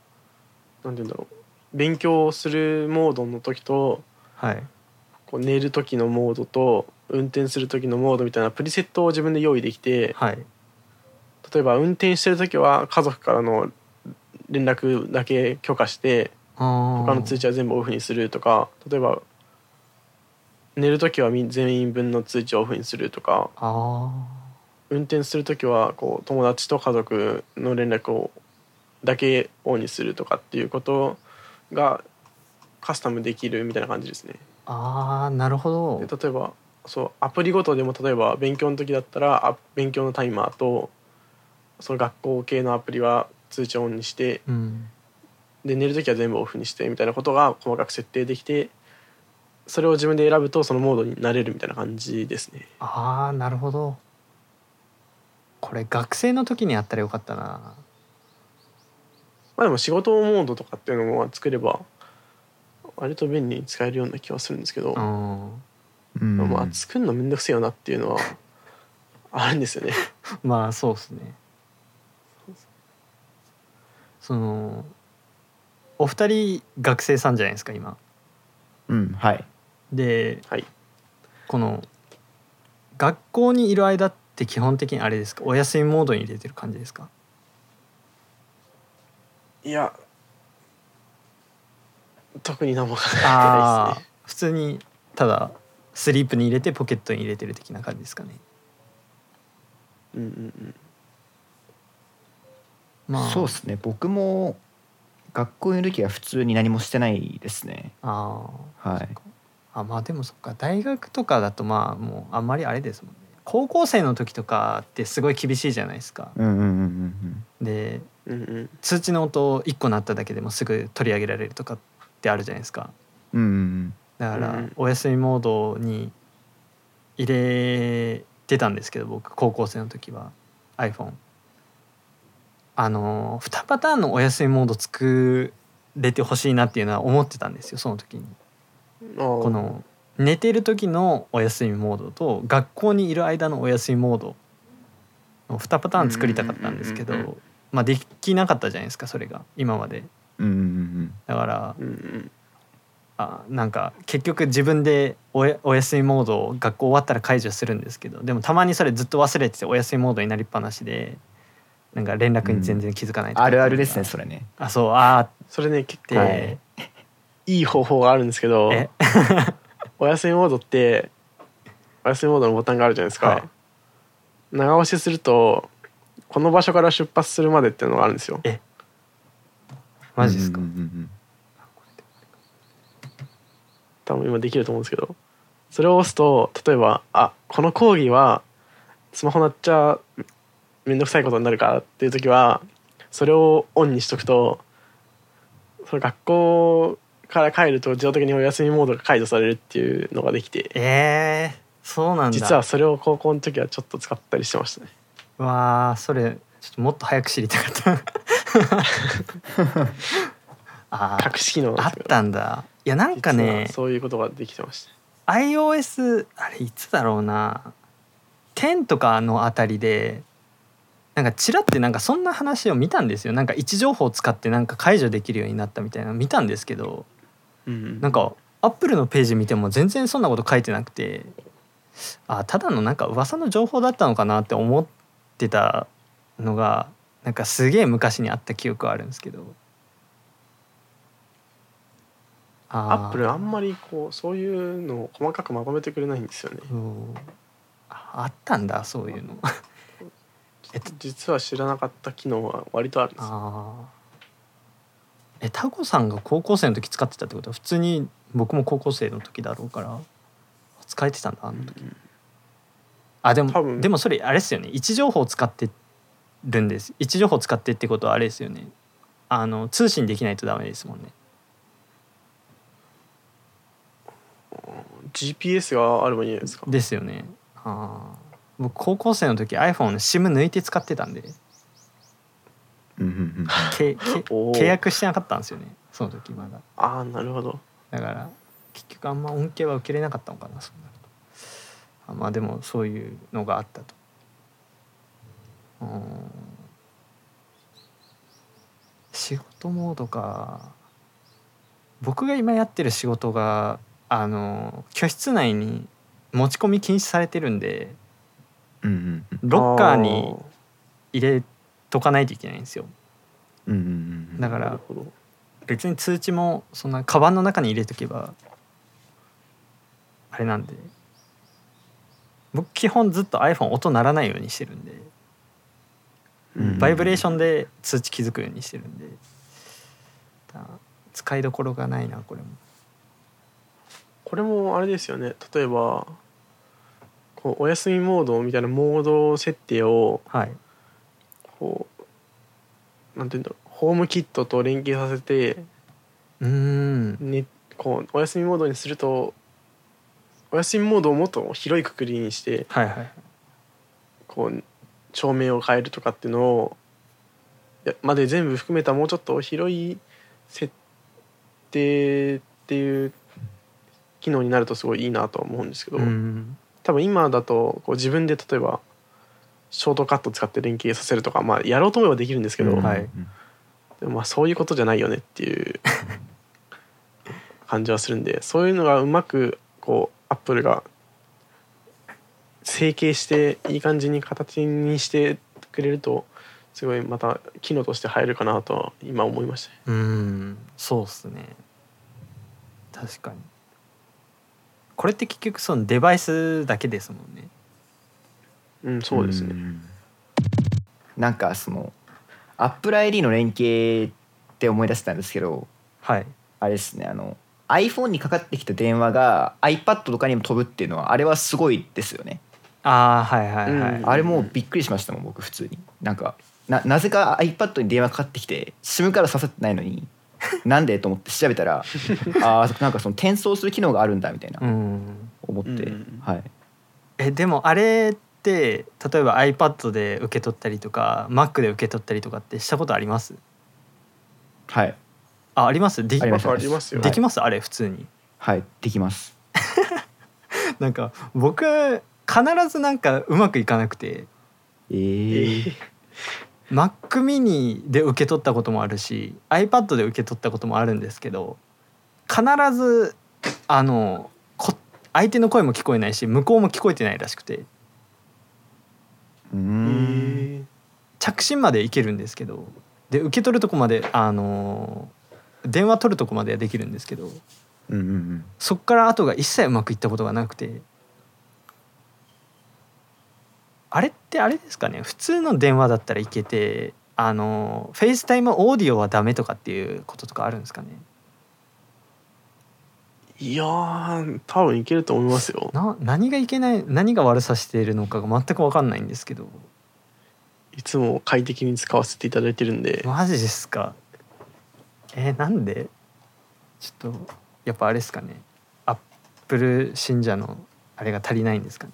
なんて言うんだろう。勉強するモードの時とはい。こう寝る時のモードと運転する時のモードみたいなプリセットを自分で用意できてはい。例えば運転してる時は家族からの連絡だけ許可して他他の通知は全部オフにするとか例えば寝る時はみ全員分の通知をオフにするとかあ運転する時はこう友達と家族の連絡をだけオンにするとかっていうことがカスタムできるみたいな感じですね。ーあーなるほどで例えばそうアプリごとでも例えば勉強の時だったらあ勉強のタイマーとその学校系のアプリは通知をオンにしてうんで寝る時は全部オフにしてみたいなことが細かく設定できてそれを自分で選ぶとそのモードになれるみたいな感じですね。ああなるほどこれ学生の時にやったらよかったなまあでも仕事モードとかっていうのも作れば割と便利に使えるような気はするんですけど、うん。うんまあ作るのめんどくせえよなっていうのはあるんですよね。まあそうっすね。そのお二人学生さんじゃないですか今。うんはい。ではい。この学校にいる間って基本的にあれですかお休みモードに入れてる感じですか？いや特に何も考えてないですね。普通にただスリープに入れてポケットに入れてる的な感じですかね。うんうんうん。まあ。そうですね。僕も学校にいる時は普通に何もしてないですね。ああはい。あまあでもそっか。大学とかだとまあもうあんまりあれですもんね高校生の時とかってすごい厳しいじゃないですか。でうんうん通知の音1個鳴っただけでもすぐ取り上げられるとかってあるじゃないですか。うんうんうん。だからうんお休みモードに入れてたんですけど僕高校生の時は iPhone あの2パターンのお休みモード作れてほしいなっていうのは思ってたんですよその時に。この寝てる時のお休みモードと学校にいる間のお休みモード2パターン作りたかったんですけど、うんうんうんまあできなかったじゃないですかそれが今まで。うんうんうんだからうんうんあなんか結局自分でおやお休みモードを学校終わったら解除するんですけどでもたまにそれずっと忘れててお休みモードになりっぱなしでなんか連絡に全然気づかないとかあるあるですねそれね。あそうあそれね結構て、いい方法があるんですけど。え？お休みモードってお休みモードのボタンがあるじゃないですか、はい。長押しするとこの場所から出発するまでっていうのがあるんですよ。マジですか、うんうんうん。多分今できると思うんですけど。それを押すと例えばあこの講義はスマホ鳴っちゃめんどくさいことになるからっていう時はそれをオンにしとくとその学校から帰ると自動的にお休みモードが解除されるっていうのができて。えー、そうなんだ。実はそれを高校の時はちょっと使ったりしてましたね。わあそれちょっともっと早く知りたかった。あー隠し機能あったんだ。いやなんか実ねはそういうことができてました。iOS あれいつだろうな。10とかのあたりでなんかちらってなんかそんな話を見たんですよ。なんか位置情報を使ってなんか解除できるようになったみたいなの見たんですけどうんなんかアップルのページ見ても全然そんなこと書いてなくてあただのなんか噂の情報だったのかなって思ってたのがなんかすげえ昔にあった記憶はあるんですけど。アップルあんままりこうそういうのを細かくまとめてくれないんですよね。ああったんだそういうの。えっと実は知らなかった機能は割とあるんですああえタコさんが高校生の時使ってたってことは普通に僕も高校生の時だろうから使えてたんだあの時。あでもでもそれあれですよね。位置情報を使ってるんです。位置情報を使ってってことはあれですよね。あの通信できないとダメですもんね。GPS があればいいんじゃないですか。ですよね。ああ僕高校生の時 iPhone の SIM 抜いて使ってたんでうんうんうんけけおー 契約してなかったんですよねその時まだ。ああなるほど。だから結局あんま恩恵は受けれなかったのかなそうなると。あまあでもそういうのがあったと。うん。仕事モードか僕が今やってる仕事があの居室内に持ち込み禁止されてるんでうんうんうん。ロッカーに入れとかないといけないんですよ。うんうんうんだから別に通知もそんなカバンの中に入れとけばあれなんで。僕基本ずっと iPhone 音鳴らないようにしてるんで。うんバイブレーションで通知気づくようにしてるんで。だ使いどころがないなこれも。これもあれですよね。例えばこうお休みモードみたいなモード設定をはいこうなんていうんだろうホームキットと連携させて、うーん。ね、こうお休みモードにするとお休みモードをもっと広いくくりにしてはいはいこう照明を変えるとかっていうのをまで全部含めたもうちょっと広い設定っていう機能になるとすごいいいなとは思うんですけど、うん。多分今だとこう自分で例えばショートカット使って連携させるとか、まあ、やろうと思えばできるんですけど、うんはい。でもまあそういうことじゃないよねっていう感じはするんでそういうのがうまくこうアップルが整形していい感じに形にしてくれるとすごいまた機能として入るかなとは今思いましたね。うんそうっすね。確かに。これって結局そのデバイスだけですもんねうん、そうですね。ん。なんかその Apple ID の連携って思い出したんですけどはい。あれですねあの iPhone にかかってきた電話が iPad とかにも飛ぶっていうのはあれはすごいですよね。ああはいはいはい、うん。あれもうびっくりしましたもん僕普通に。なんかななぜか iPad に電話かかってきて SIM から刺さってないのに なんでと思って調べたら あーなんかその転送する機能があるんだみたいなうん。思って、うん。はい。えでもあれって例えば iPad で受け取ったりとか Mac で受け取ったりとかってしたことあります？はい。ああります？できます？あります。よ。できます？あれ普通に。はいできます。なんか僕必ずなんかうまくいかなくて。えー、Mac mini で受け取ったこともあるし iPad で受け取ったこともあるんですけど必ずあのこ相手の声も聞こえないし向こうも聞こえてないらしくて着信までいけるんですけどで受け取るとこまであの電話取るとこまではできるんですけどうんうんうん。そっから後が一切うまくいったことがなくてあれってあれですかね？普通の電話だったらいけてあの FaceTime オーディオはダメとかっていうこととかあるんですかね？いやー多分いけると思いますよ。な何がいけない何が悪さしているのかが全く分かんないんですけど。いつも快適に使わせていただいてるんで。マジですか？えーなんで？ちょっとやっぱあれですかね。アップル信者のあれが足りないんですかね。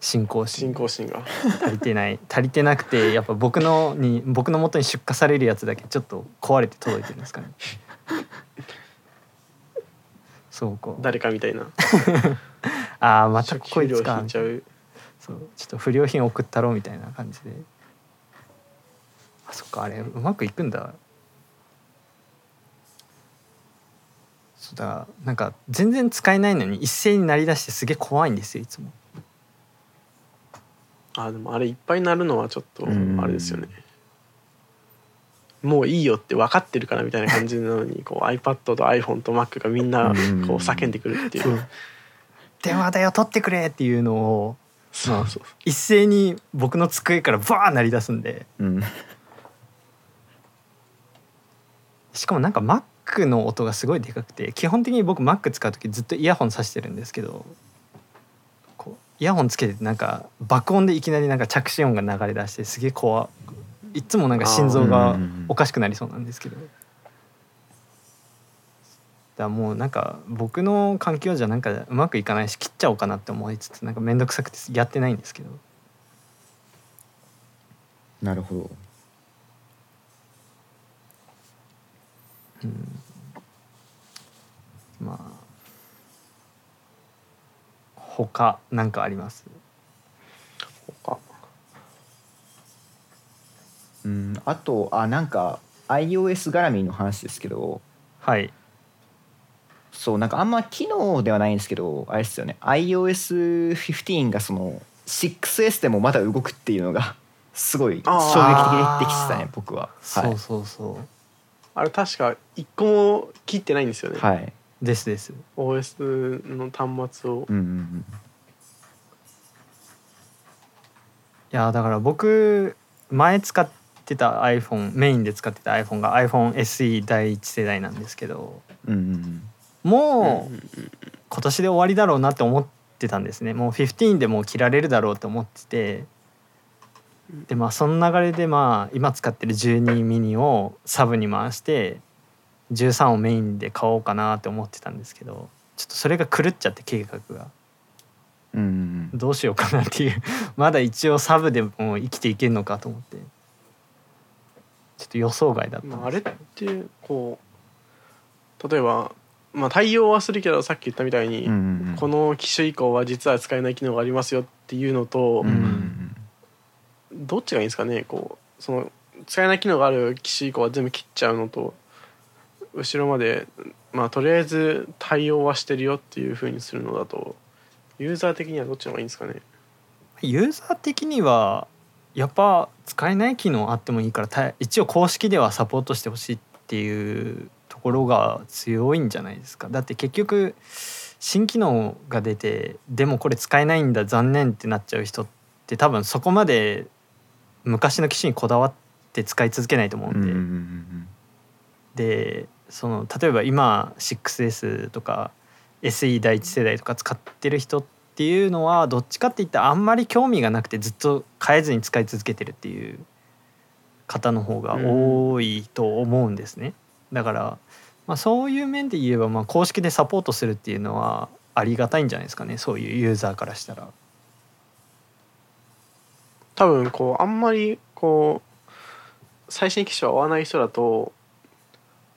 信仰心。信仰心が。足りてない。足りてなくてやっぱ僕のに僕の元に出荷されるやつだけちょっと壊れて届いてるんですかねそうか。誰かみたいな。ああまたこいつか。引いちゃう。そう。ちょっと不良品送ったろうみたいな感じで。あそっか。あれうまくいくんだ。そうだ。からなんか全然使えないのに一斉に鳴り出してすげえ怖いんですよいつも。あでもあれいっぱいなるのはちょっとうん。あれですよねもういいよって分かってるからみたいな感じなのにこう iPad と iPhone と Mac がみんなこう叫んでくるっていう。電話だよ取ってくれっていうのをそうそう一斉に僕の机からバー鳴り出すんで。うん。しかもなんか Mac の音がすごいでかくて基本的に僕 Mac 使う時ずっとイヤホンさしてるんですけどイヤホンつけてなんか爆音でいきなりなんか着信音が流れ出してすげえ怖いつもなんか心臓がおかしくなりそうなんですけど。だもうなんか僕の環境じゃなんかうまくいかないし切っちゃおうかなって思いつつなんか面倒くさくてやってないんですけど。なるほど。まあ他なんかあります？うんあとあなんか iOS 絡みの話ですけど。はい。そうなんかあんま機能ではないんですけどあれですよね。iOS15 がその 6S でもまだ動くっていうのがすごい衝撃的でしたね僕は。はそうそうそう。あれ確か一個も切ってないんですよね、い、はい、ですです。OS の端末を。うんうんうん。いやだから僕前使ってた iPhone メインで使ってた iPhone が iPhoneSE 第一世代なんですけどうんうんもう今年で終わりだろうなって思ってたんですね。もう15でもう切られるだろうって思ってて。でまあその流れでまあ今使ってる12ミニをサブに回して13をメインで買おうかなって思ってたんですけどちょっとそれが狂っちゃって計画が。うんどうしようかなっていう。まだ一応サブでも生きていけるのかと思ってちょっと予想外だった。んですまあ、あれってこう例えば、まあ、対応はするけどさっき言ったみたいに、うんうんうん。この機種以降は実は使えない機能がありますよっていうのと、うんうんどっちがいいんですかねこうその使えない機能がある機種以降は全部切っちゃうのと後ろまでまあとりあえず対応はしてるよっていうふうにするのだとユーザー的にはどっちの方がいいんですかね？ユーザー的にはやっぱ使えない機能あってもいいからた一応公式ではサポートしてほしいっていうところが強いんじゃないですか。だって結局新機能が出てでもこれ使えないんだ残念ってなっちゃう人って多分そこまで昔の機種にこだわって使い続けないと思うんで、うんうんうんでその例えば今 6S とか SE 第一世代とか使ってる人っていうのはどっちかっていったらあんまり興味がなくてずっと変えずに使い続けてるっていう方の方が多いと思うんですね。だから、まあ、そういう面で言えばまあ公式でサポートするっていうのはありがたいんじゃないですかね。そういうユーザーからしたら。多分こうあんまりこう最新機種は合わない人だと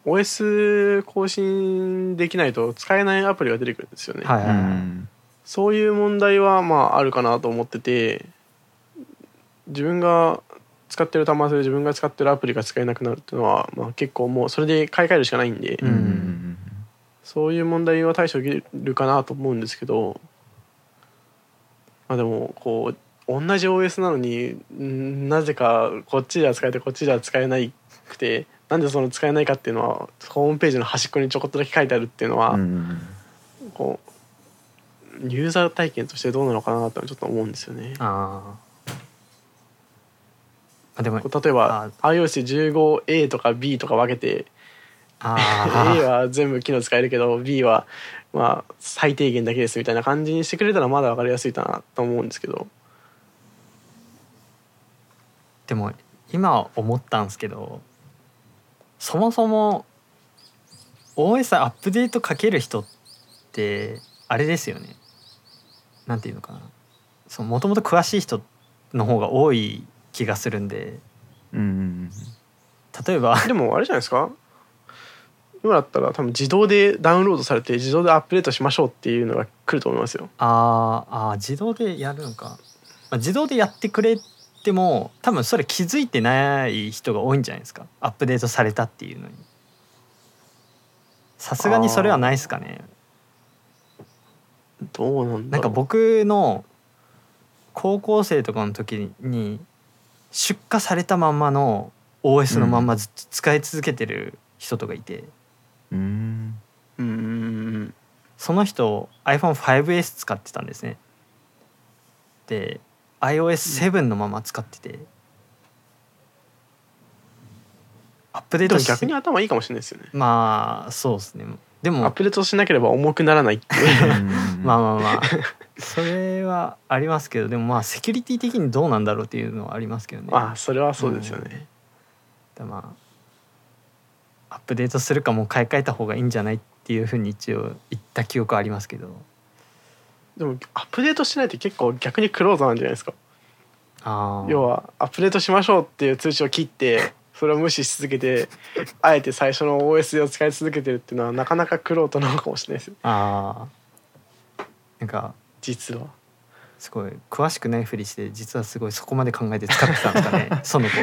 OS 更新できないと使えないアプリが出てくるんですよね、はいはいはい。うんそういう問題はまああるかなと思ってて自分が使ってる端末で自分が使ってるアプリが使えなくなるっていうのは、まあ、結構もうそれで買い替えるしかないんで、うんうんそういう問題は対処できるかなと思うんですけどまあでもこう同じ OS なのにんなぜかこっちでは使えてこっちでは使えなくてなんでその使えないかっていうのはホームページの端っこにちょこっとだけ書いてあるっていうのは、うんうん。こうユーザー体験としてどうなのかなとちょっと思うんですよね。あー。あでも例えば iOS15A とか B とか分けて A あは全部機能使えるけど B はまあ最低限だけですみたいな感じにしてくれたらまだ分かりやすいかなと思うんですけど。ーでも今思ったんですけどそもそも OS アップデートかける人ってあれですよねなんていうのかな。もともと詳しい人の方が多い気がするんで。うんうん例えば。でもあれじゃないですか。今だったら多分自動でダウンロードされて自動でアップデートしましょうっていうのが来ると思いますよ。あーあー自動でやるのか、まあ、自動でやってくれても多分それ気づいてない人が多いんじゃないですか。アップデートされたっていうのに。さすがにそれはないですかねどうなんなんか僕の高校生とかの時に出荷されたまんまの OS のまんまずっと使い続けてる人とかいて、うん。うん。うん。うん。うん。その人 iPhone5S 使ってたん。ですねで iOS7 のまま使ってて、アップデート逆に頭いいかもしれないですよね。まあそうですねでアッもプデートしなければ重くならないっていう。まあまあまあ それはありますけどでもまあセキュリティ的にどうなんだろうっていうのはありますけどねあそれはそうですよね。だまあアップデートするかもう買い替えた方がいいんじゃないっていうふうに一応言った記憶はありますけどでもアップデートしないと結構逆にクローズなんじゃないですか。あー要はアップデートしましょうっていう通知を切ってそれを無視し続けて あえて最初の OS を使い続けてるっていうのはなかなかクロートなのかもしれないです。よあ。ーなんか実は。すごい詳しくないふりして実はすごいそこまで考えて使ってたんですかね その子。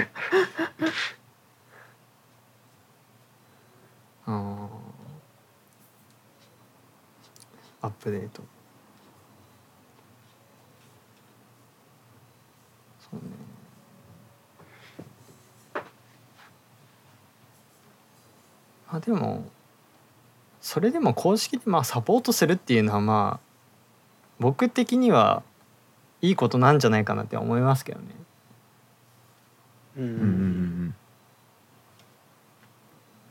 あー。アップデートあでもそれでも公式でまあサポートするっていうのはまあ僕的にはいいことなんじゃないかなって思いますけどね。うんうんうん。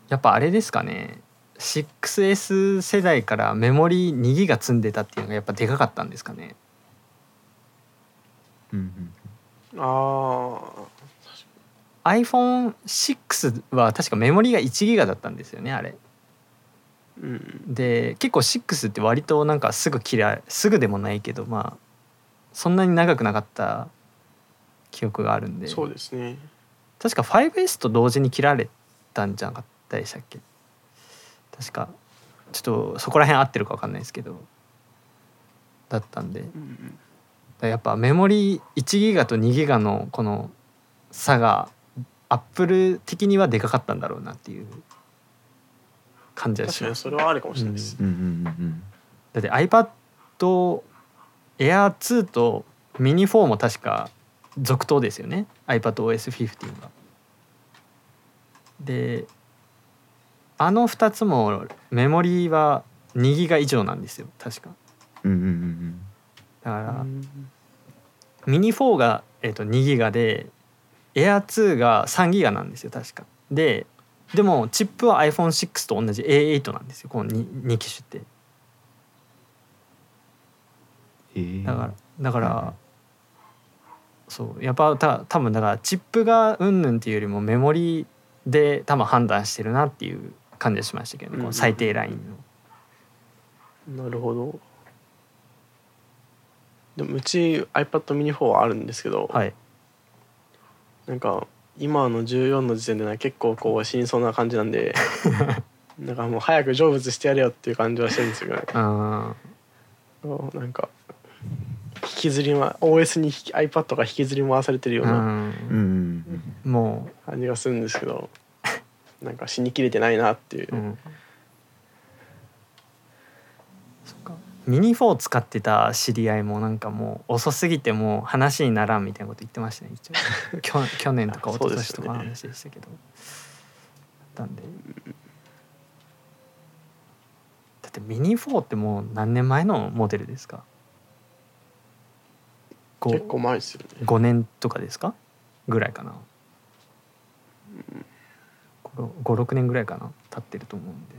やっぱあれですかね。6S 世代からメモリ2ギガ積んでたっていうのがやっぱでかかったんですかね。うんうんあ iPhone6 は確かメモリが1ギガだったんですよねあれ。ーうん。で結構6って割となんかすぐ切らすぐでもないけどまあそんなに長くなかった記憶があるんで。そうですね。確か 5S と同時に切られたんじゃなかったでしたっけ？確かちょっとそこら辺合ってるか分かんないですけどだったんで。うんらやっぱメモリ1ギガと2ギガのこの差がアップル的にはでかかったんだろうなっていう感じは確かにしますそれはあるかもしれないです。うんうんうんだって iPad Air 2とミニ4も確か続投ですよね iPadOS15 が。であの2つもメモリは2ギガ以上なんですよ確か。うんうんうんだから、うんミニ4が、えー、と2ギガで Air2 が3ギガなんですよ確か。ででもチップは iPhone6 と同じ A8 なんですよこの 2, 2機種って。えーだからだから、そうやっぱた多分だからチップがうんぬんっていうよりもメモリで多分判断してるなっていう感じがしましたけど、ね、この最低ラインの。なるほど。でもうち iPad mini 4はあるんですけど、はい、なんか今の14の時点でね結構こう死にそうな感じなんで なんかもう早く成仏してやれよっていう感じはしてるんですよね。あそうなんか引ききずり、ま、OS に iPad が引きずり回されてるよううなうん。ん。も感じがするんですけどなんか死にきれてないなっていうう、うん、そっかミニ4使ってた知り合いもなんかもう遅すぎてもう話にならんみたいなこと言ってましたね一応。去去年とか一昨年とかの話でしたけど、なんで。だってミニ4ってもう何年前のモデルですか？結構前ですよね。5年とかですか？ぐらいかな。56年ぐらいかな。経ってると思うんで。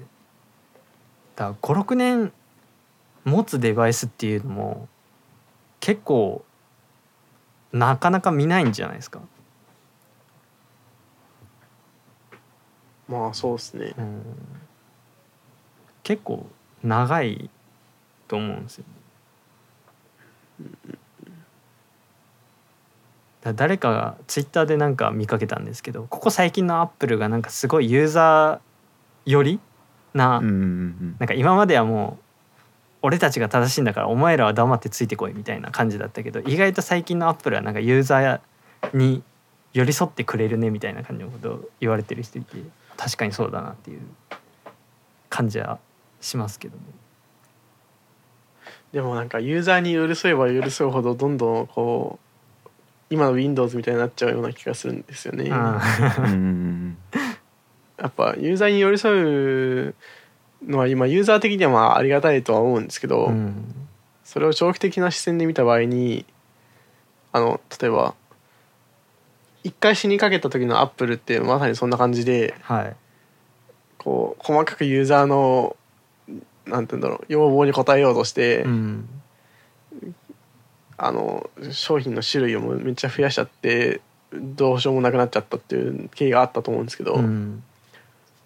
だから56年持つデバイスっていうのも結構なかなか見ないんじゃないですか、まあそうですね。うん、結構長いと思うんですよ。だ誰かがツイッターでなんか見かけたんですけどここ最近のアップルがなんかすごいユーザー寄りな、なんか今まではもう俺たちが正しいんだからお前らは黙ってついてこいみたいな感じだったけど意外と最近のアップルはなんかユーザーに寄り添ってくれるねみたいな感じのことを言われてる人いて確かにそうだなっていう感じはしますけどね。でもなんかユーザーに寄り添えば寄り添うほどどんどんこう今の Windows みたいになっちゃうような気がするんですよね。やっぱユーザーに寄り添うのは今ユーザー的にはまあありがたいとは思うんですけど、うん。それを長期的な視線で見た場合にあの例えば一回死にかけた時のアップルってまさにそんな感じではい。こう細かくユーザーのなんて言うんだろう要望に応えようとして、うん。あの商品の種類をめっちゃ増やしちゃってどうしようもなくなっちゃったっていう経緯があったと思うんですけど、うん。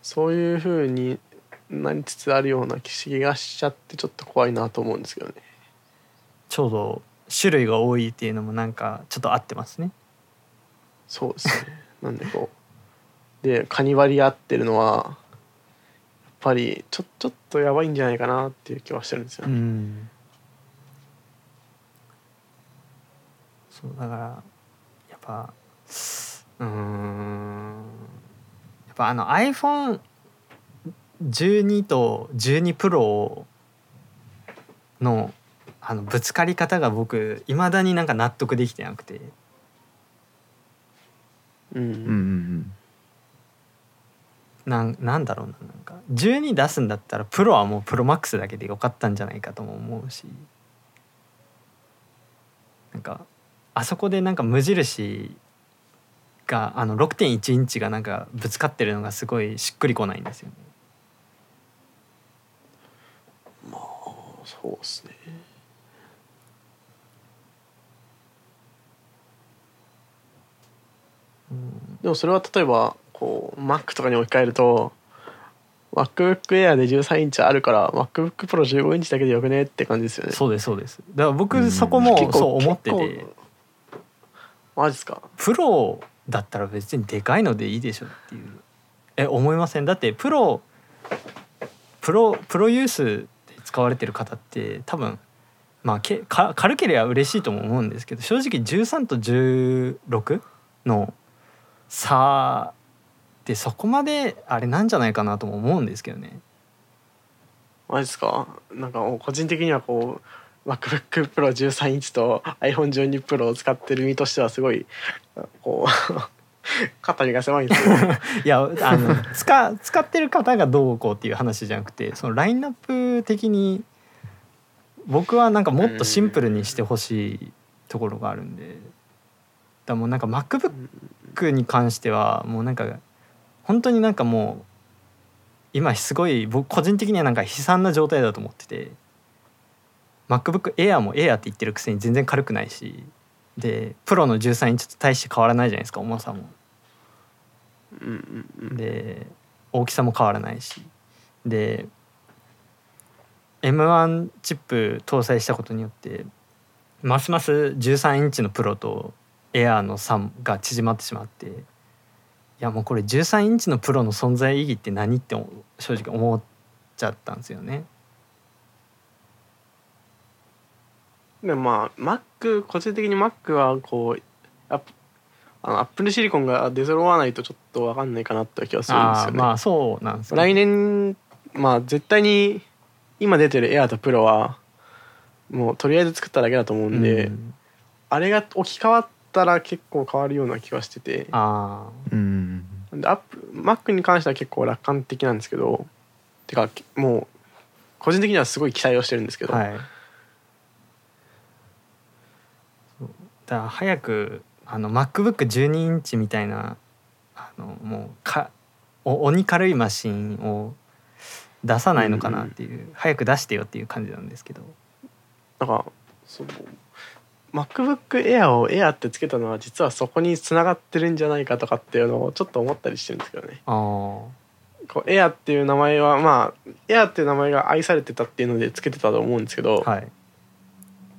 そういうふうになりつつあるような気がしちゃってちょっと怖いなと思うんですけどね。ちょうど種類が多いっていうのもなんかちょっと合ってますね。そうですねなんでこうでカニ割り合ってるのはやっぱりちょちょっとやばいんじゃないかなっていう気はしてるんですようね。んそうだからやっぱうーんやっぱあの iPhone12 と12 Pro のあのぶつかり方が僕いまだになんか納得できてなくて。うん。うんうんなんなんだろうななんか。12出すんだったらプロはもうプロマックスだけでよかったんじゃないかとも思うし。なんかあそこでなんか無印があの6.1インチがなんかぶつかってるのがすごいしっくりこないんですよね。そうですね。でもそれは例えばこう Mac とかに置き換えると MacBook Air で13インチあるから MacBook Pro 15インチだけでよくねって感じですよね。そうですそうです。だから僕うんそこもそう思っててマジっすか？プロだったら別にでかいのでいいでしょっていうえ思いません？だってプロプロプロユースで使われてる方って多分まあけか軽ければ嬉しいとも思うんですけど正直13と16の差ってそこまであれなんじゃないかなとも思うんですけどね。マジっすか？なんか個人的にはこう MacBook Pro 13インチと iPhone12 Pro を使ってる身としてはすごいこう 肩身が狭いんです。いやあの使使ってる方がどうこうっていう話じゃなくてそのラインナップ的に僕はなんかもっとシンプルにしてほしいところがあるんでだもうなんか MacBook に関してはもうなんか本当になんかもう今すごい僕個人的にはなんか悲惨な状態だと思ってて MacBook Air も Air って言ってるくせに全然軽くないしでプロの13インチと大して変わらないじゃないですか重さも。うんうんうんで大きさも変わらないしで M1 チップ搭載したことによってますます13インチのプロとエアーの差が縮まってしまっていやもうこれ13インチのプロの存在意義って何って正直思っちゃったんですよね。でもまあ Mac 個人的に Mac はこうあのアップルシリコンが出揃わないとちょっと分かんないかなって気がするんですよね。まあそうなんですけど。来年まあ絶対に今出てる Air と Pro はもうとりあえず作っただけだと思うんで、うん。あれが置き換わったら結構変わるような気がしてて。あうん。でアップ Mac に関しては結構楽観的なんですけどてかもう個人的にはすごい期待をしてるんですけど、あはい。だから早くあの MacBook12 インチみたいなあのもうかお鬼軽いマシンを出さないのかなっていう、早く出してよっていう感じなんですけど。なんかそう MacBook Air を Air ってつけたのは実はそこに繋がってるんじゃないかとかっていうのをちょっと思ったりしてるんですけどね。ああこう Air っていう名前はまあ Air っていう名前が愛されてたっていうのでつけてたと思うんですけど、はい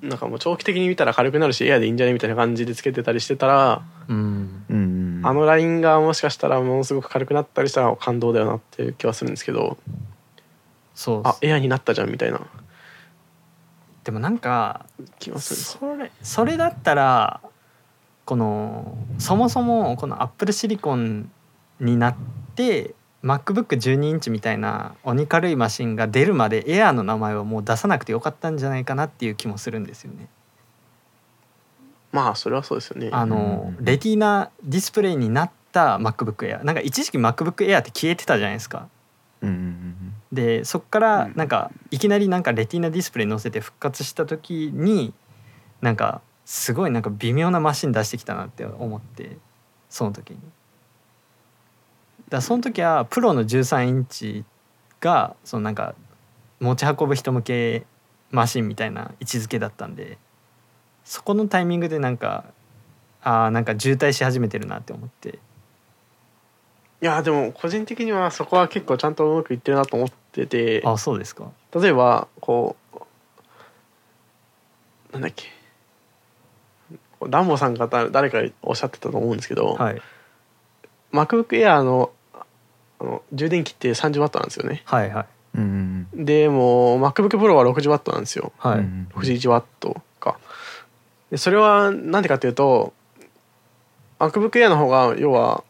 なんかもう長期的に見たら軽くなるし Air でいいんじゃねみたいな感じでつけてたりしてたら、うん。うんあのラインがもしかしたらものすごく軽くなったりしたら感動だよなっていう気はするんですけどそうあ Air になったじゃんみたいな。でもなんか気がするそれそれだったらこのそもそもこのアップルシリコンになって MacBook12 インチみたいな鬼軽いマシンが出るまで Air の名前はもう出さなくてよかったんじゃないかなっていう気もするんですよね。まあそれはそうですよねあのうんレティーナディスプレイになった MacBook Air なんか一時期 MacBook Air って消えてたじゃないですか。うんでそっからうんなんかいきなりなんかレティーナディスプレイ載せて復活した時になんかすごいなんか微妙なマシン出してきたなって思ってその時に。だその時はプロの13インチがそのなんか持ち運ぶ人向けマシンみたいな位置づけだったんでそこのタイミングでなんかあーなんか渋滞し始めてるなって思って。いやでも個人的にはそこは結構ちゃんとうまくいってるなと思ってて。あそうですか。例えばこうなんだっけ。ダンボさんが誰かおっしゃってたと思うんですけど、はい。MacBook Air のあの充電器って 30W なんですよね。はいはい。うんでもう MacBook Pro は 60W なんですよ。はい、61W か。でそれはなんでかっていうと MacBook Air の方が要は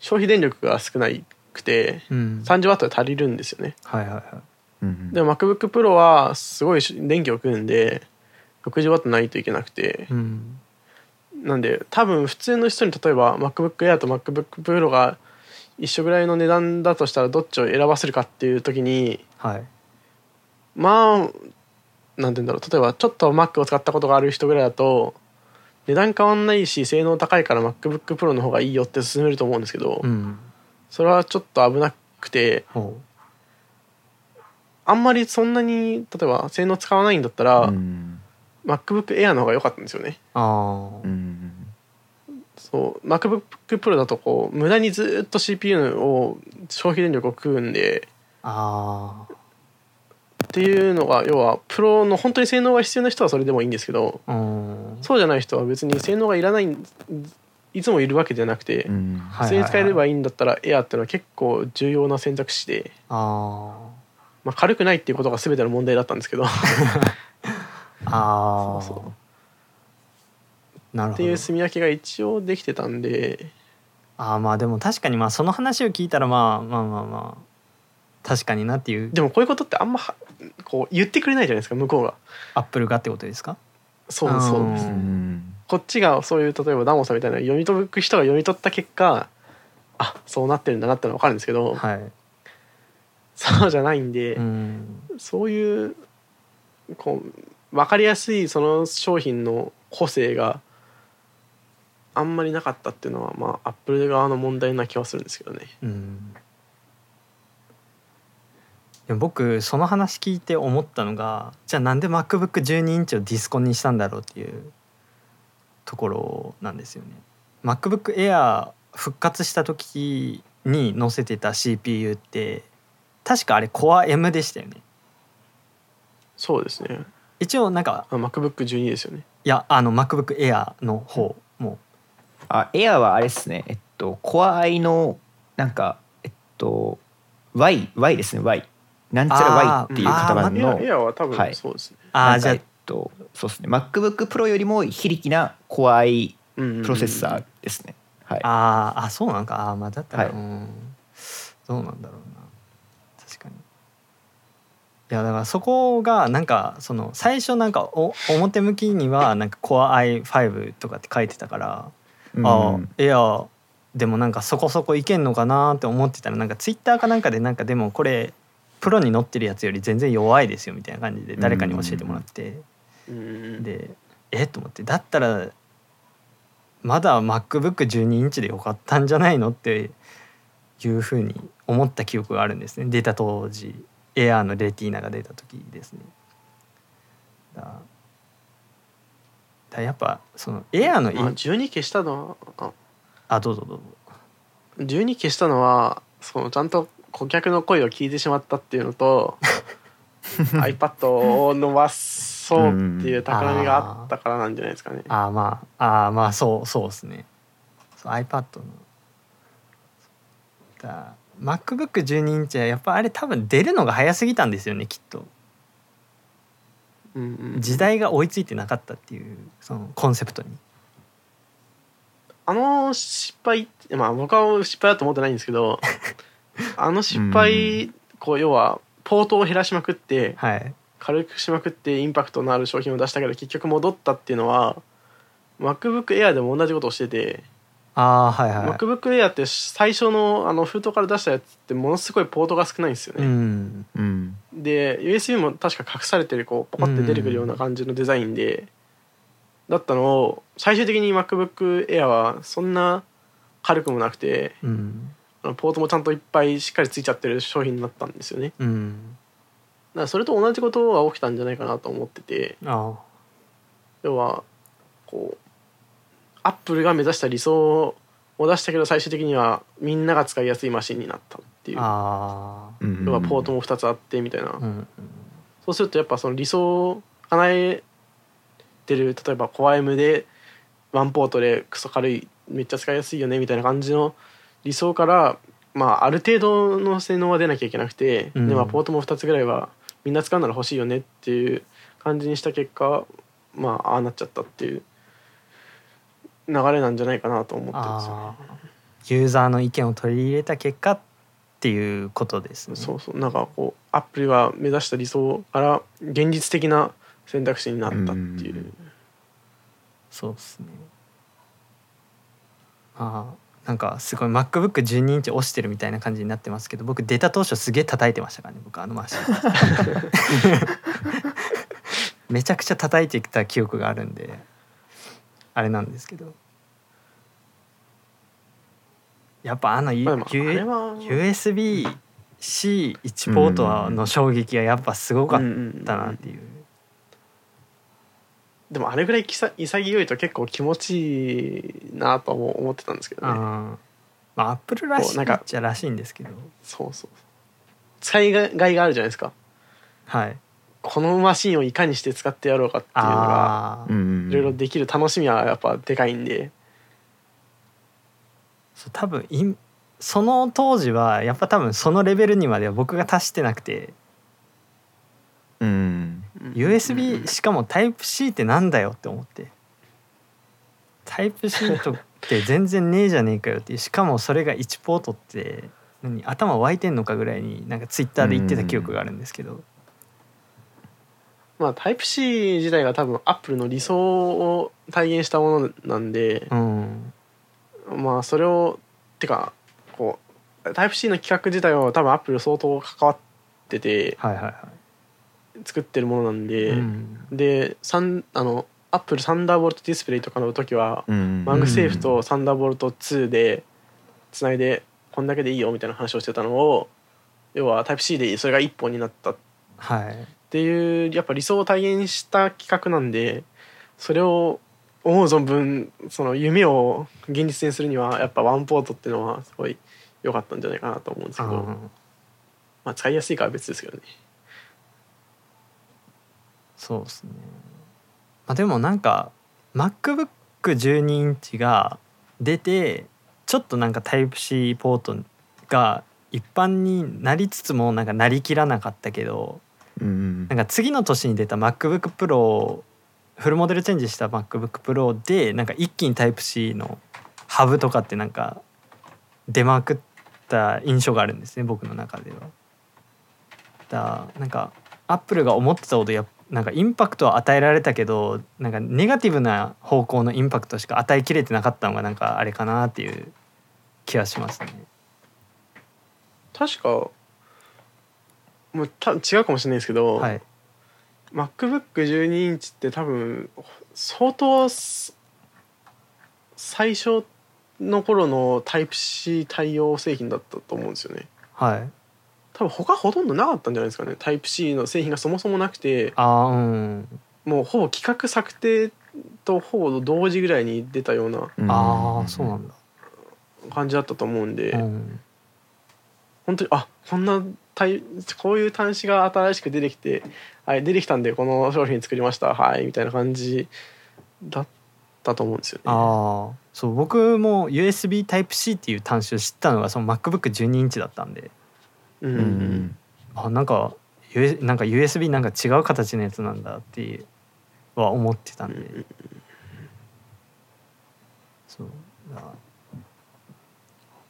消費電力が少なくてうん、30W で足りるんですよね。はいはいはい。うんでも MacBook Pro はすごい電気を食うんで 60W ないといけなくて。うん。なんで多分普通の人に例えば MacBook Air と MacBook Pro が一緒ぐらいの値段だとしたらどっちを選ばせるかっていう時にはい。まあなんて言うんだろう。例えばちょっと Mac を使ったことがある人ぐらいだと値段変わんないし性能高いから MacBook Pro の方がいいよって勧めると思うんですけど、うん。それはちょっと危なくてほあんまりそんなに例えば性能使わないんだったら、うん。MacBook Air の方が良かったんですよね。あ、うんそう。MacBook Pro だとこう無駄にずっと CPU を消費電力を食うんで。あっていうのが要はプロの本当に性能が必要な人はそれでもいいんですけどあうん。そうじゃない人は別に性能がいらないいつもいるわけじゃなくて、普通に使えればいいんだったら Air っていうのは結構重要な選択肢で、あまあ、軽くないっていうことが全ての問題だったんですけど。っ あああそうそなるほど。ていう炭焼きが一応できてたんで。ああまあでも確かにまあその話を聞いたらまあまあまあまあ確かになっていう。でもこういうことってあんまはこう言ってくれないじゃないですか向こうが。アップルがってことですか？そうですそうです。うん。こっちがそういう例えばダモさんみたいな読み解く人が読み取った結果あそうなってるんだなってのは分かるんですけど、はい。そうじゃないんで、うん。そういうこう分かりやすいその商品の個性があんまりなかったっていうのはまあアップル側の問題な気はするんですけどね。うんでも僕その話聞いて思ったのがじゃあなんで MacBook12 インチをディスコンにしたんだろうっていうところなんですよね。MacBook Air 復活した時に載せてた CPU って確かあれ Core M でしたよね。そうですね。一応なんかあ MacBook12 ですよね。いやあの MacBook Air の方もあエアはあれですね。えっとコアアイのなんかえっと Y Y ですね Y なんちゃら Y っていう型番のエアは多はい。分そうですね、ああじゃなんかえっとそうですね。MacBook Pro よりも非力なうんうんプロセッサーですね、はい。あああそうなんか。あーまあだったら、はい。うん。どうなんだろうな。確かに。いやだからそこがなんかその最初なんかお表向きにはなんか Core i5 とかって書いてたから、うんああエアでもなんかそこそこいけんのかなって思ってたらなんかツイッターかなんかでなんかでもこれプロに乗ってるやつより全然弱いですよみたいな感じで誰かに教えてもらって、でえ？と思って。だったらまだ MacBook12 インチでよかったんじゃないの？っていうふうに思った記憶があるんですね。出た当時エアーのレティーナが出た時ですね。やっぱそのエアーのまあ、12消したの？はあ。あどうぞどうぞ。12消したのはそのちゃんと顧客の声を聞いてしまったっていうのと iPad を伸ばそうっていう企みがあったからなんじゃないですかね。あー。まああーまあそうそうですね。そう iPad の。だ MacBook12 インチはやっぱあれ多分出るのが早すぎたんですよねきっと時代が追いついてなかったっていうそのコンセプトに。あの失敗まあ僕は失敗だと思ってないんですけど あの失敗こう要はポートを減らしまくってはい。軽くしまくってインパクトのある商品を出したけど結局戻ったっていうのは MacBook Air でも同じことをしてて、ああはいはい。MacBook Air って最初のあの封筒から出したやつってものすごいポートが少ないんですようね。ん。うん。で USB も確か隠されてるこうポコって出てくるような感じのデザインで、だったのを最終的に MacBook Air はそんな軽くもなくてうん。あのポートもちゃんといっぱいしっかりついちゃってる商品になったんですよね。だうん。からそれと同じことが起きたんじゃないかなと思ってて。あ要はこうアップルが目指した理想を出したけど最終的にはみんなが使いやすいマシンになったっていう。要はポートも2つあってみたいな、うんうんそうするとやっぱその理想を叶えてる例えばコア M でワンポートでクソ軽いめっちゃ使いやすいよねみたいな感じの理想からまあある程度の性能は出なきゃいけなくて、うん。でまあポートも2つぐらいはみんな使うなら欲しいよねっていう感じにした結果まあああなっちゃったっていう流れなんじゃないかなと思ってるんですよね。ユーザーの意見を取り入れた結果っていうことですね。そうそう。なんかこうアップルが目指した理想から現実的な選択肢になったっていう。うん。そうですね。ああなんかすごい MacBook12 インチ押してるみたいな感じになってますけど僕出た当初すげえ叩いてましたからね僕あのマシン。めちゃくちゃ叩いてきた記憶があるんであれなんですけど。やっぱあの、U まああれは。USB-C1 ポートの衝撃がやっぱすごかったなっていう、でもあれぐらいきさ潔いと結構気持ちいいなとも思ってたんですけどね。あー。まあアップルらしいっちゃらしいんですけど。そうそう使いがいがあるじゃないですか。はいこのマシンをいかにして使ってやろうかっていうのがいろいろできる楽しみはやっぱでかいんで。そう多分いその当時はやっぱ多分そのレベルにまでは僕が達してなくて、うん。うん。USB しかもタイプ C ってなんだよって思って。タイプ C とって全然ねえじゃねえかよってしかもそれが1ポートって何頭湧いてんのかぐらいになんかツイッターで言ってた記憶があるんですけど、まあタイプ C 自体が多分アップルの理想を体現したものなんで、うん。まあそれをてかこうタイプ C の企画自体は多分アップル相当関わってて作ってるものなんで、うん。でサンあの Apple Thunderbolt Display とかの時は、うん。 MagSafe と Thunderbolt 2でつないでこんだけでいいよみたいな話をしてたのを要はタイプ C でそれが1本になった。っはいていうやっぱ理想を体現した企画なんでそれを思う存分その夢を現実にするにはやっぱワンポートっていうのはすごい良かったんじゃないかなと思うんですけど、うんまあ使いやすいかは別ですけどね。そうですね。まあ、でもなんか MacBook12 インチが出てちょっとなんか Type-C ポートが一般になりつつもなんかなりきらなかったけどうんなんか次の年に出た MacBookPro フルモデルチェンジした MacBookPro でなんか一気に Type-C のハブとかってなんか出まくった印象があるんですね僕の中では。だなんかアップルが思ってたほどやっなんかインパクトは与えられたけどなんかネガティブな方向のインパクトしか与えきれてなかったのがなんかあれかなっていう気はしますね。確かもうた違うかもしれないですけど、はい、MacBook12 インチって多分相当す最初の頃の Type-C 対応製品だったと思うんですよね。はい、多分他ほとんどなかったんじゃないですかね。Type-C の製品がそもそもなくて。あーうん。もうほぼ企画策定とほぼ同時ぐらいに出たようなうん。ああそうなんだ。感じだったと思うんで、うん。本当にあこんな対こういう端子が新しく出てきて、はい、出てきたんでこの商品作りました。はいみたいな感じだったと思うんですよね。ああそう僕も USB Type-C っていう端子を知ったのがその MacBook12 インチだったんで。うん。うん。うんあなんかなんか USB なんか違う形のやつなんだっては思ってたんで、うんそう。だ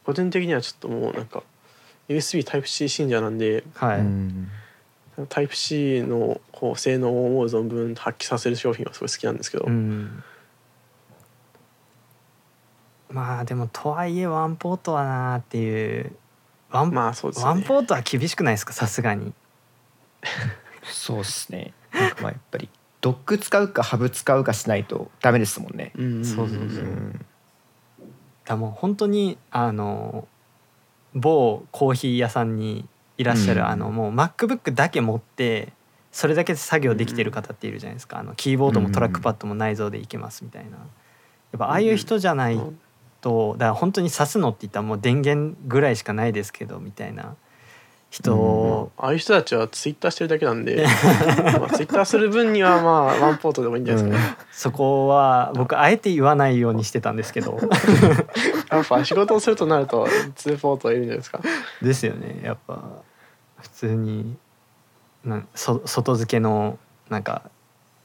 個人的にはちょっともうなんか USB Type-C 信者なんではい、うん。タイプ C のこう性能を思う存分発揮させる商品はすごい好きなんですけど、うん。まあでもとはいえワンポートはなーっていう。ワン,、まあそうですよね。ワンポートは厳しくないですか？さすがに。そうっすね。なんかまあやっぱりドック使うかハブ使うかしないとダメですもんね。うんそうそうそう。うんだもう本当にあの某コーヒー屋さんにいらっしゃる、うん。あのもう MacBook だけ持ってそれだけで作業できてる方っているじゃないですか。あのキーボードもトラックパッドも内蔵でいけますみたいな。やっぱああいう人じゃないうん。とだから本当に挿すのって言ったらもう電源ぐらいしかないですけどみたいな人うんああいう人たちはツイッターしてるだけなんで まあツイッターする分にはまあワンポートでもいいんじゃないですかね、そこは僕あえて言わないようにしてたんですけど。やっぱ仕事をするとなるとツーポートはいるんじゃないですか。ですよね。やっぱ普通になんそ外付けのなんか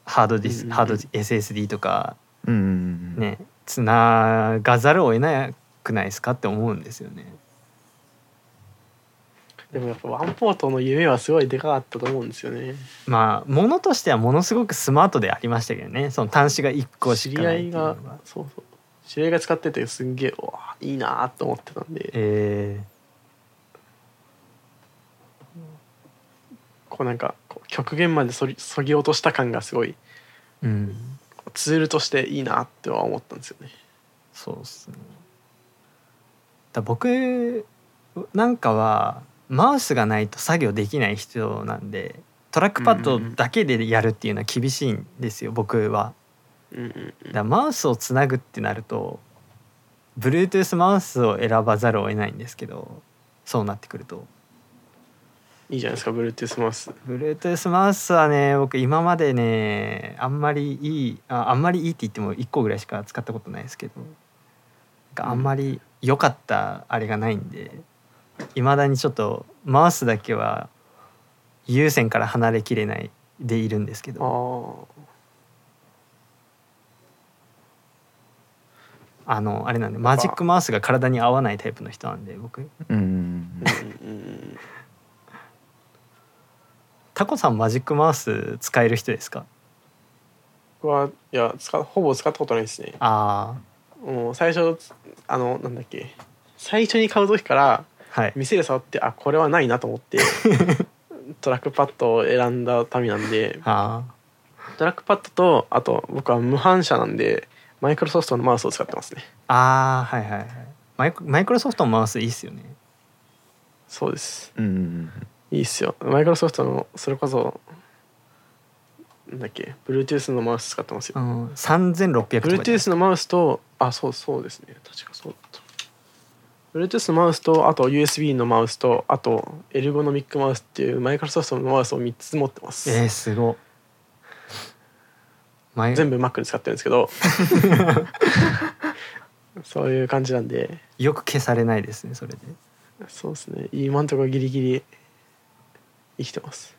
ハードディス、うんうんうん。ハード SSD とかうんうんねつながざるを得なくないですかって思うんですよね。でもやっぱワンポートの夢はすごいでかかったと思うんですよね。まあものとしてはものすごくスマートでありましたけどね。その端子が1個し知り合いがそうそう知り合いが使っててすんげえうわいいなと思ってたんで。えこうなんかこう極限までそりそぎ落とした感がすごいーうん。ツールとしていいなっては思ったんですよね。そうっすね。だ僕なんかはマウスがないと作業できない人なんでトラックパッドだけでやるっていうのは厳しいんですよ僕は。うんうんだからマウスをつなぐってなると Bluetooth マウスを選ばざるを得ないんですけどそうなってくると。いいじゃないですか Bluetooth マウス。Bluetooth マウスはね僕今までねあんまりいいああんまりいいって言っても1個ぐらいしか使ったことないですけどあんまり良かったあれがないんでいまだにちょっとマウスだけは有線から離れきれないでいるんですけあど。ああのあれなんでマジックマウスが体に合わないタイプの人なんで僕。うんタコさんマジックマウス使える人ですか？僕はいや使ほぼ使ったことないですね。あもう最初あのなんだっけ。最初に買う時からあはい。店で触ってあこれはないなと思って トラックパッドを選んだためなんであトラックパッドとあと僕は無反射なんでマイクロソフトのマウスを使ってますね。ーあーはいはいはい。マイクマイクロソフトのマウスいいっすよね。そうです。うんうんいいっすよ。マイクロソフトのそれこそなんだっけ Bluetooth のマウス使ってますよ。うん。3600とかじゃない Bluetooth のマウスとあそうそうですね。確かそう Bluetooth のマウスとあと USB のマウスとあとエルゴノミックマウスっていうマイクロソフトのマウスを3つ持ってます、えー、すごっ。マイ全部 Mac で使ってるんですけど。そういう感じなんで。よく消されないですねそれで。そうですね。今んところギリギリ生きてます。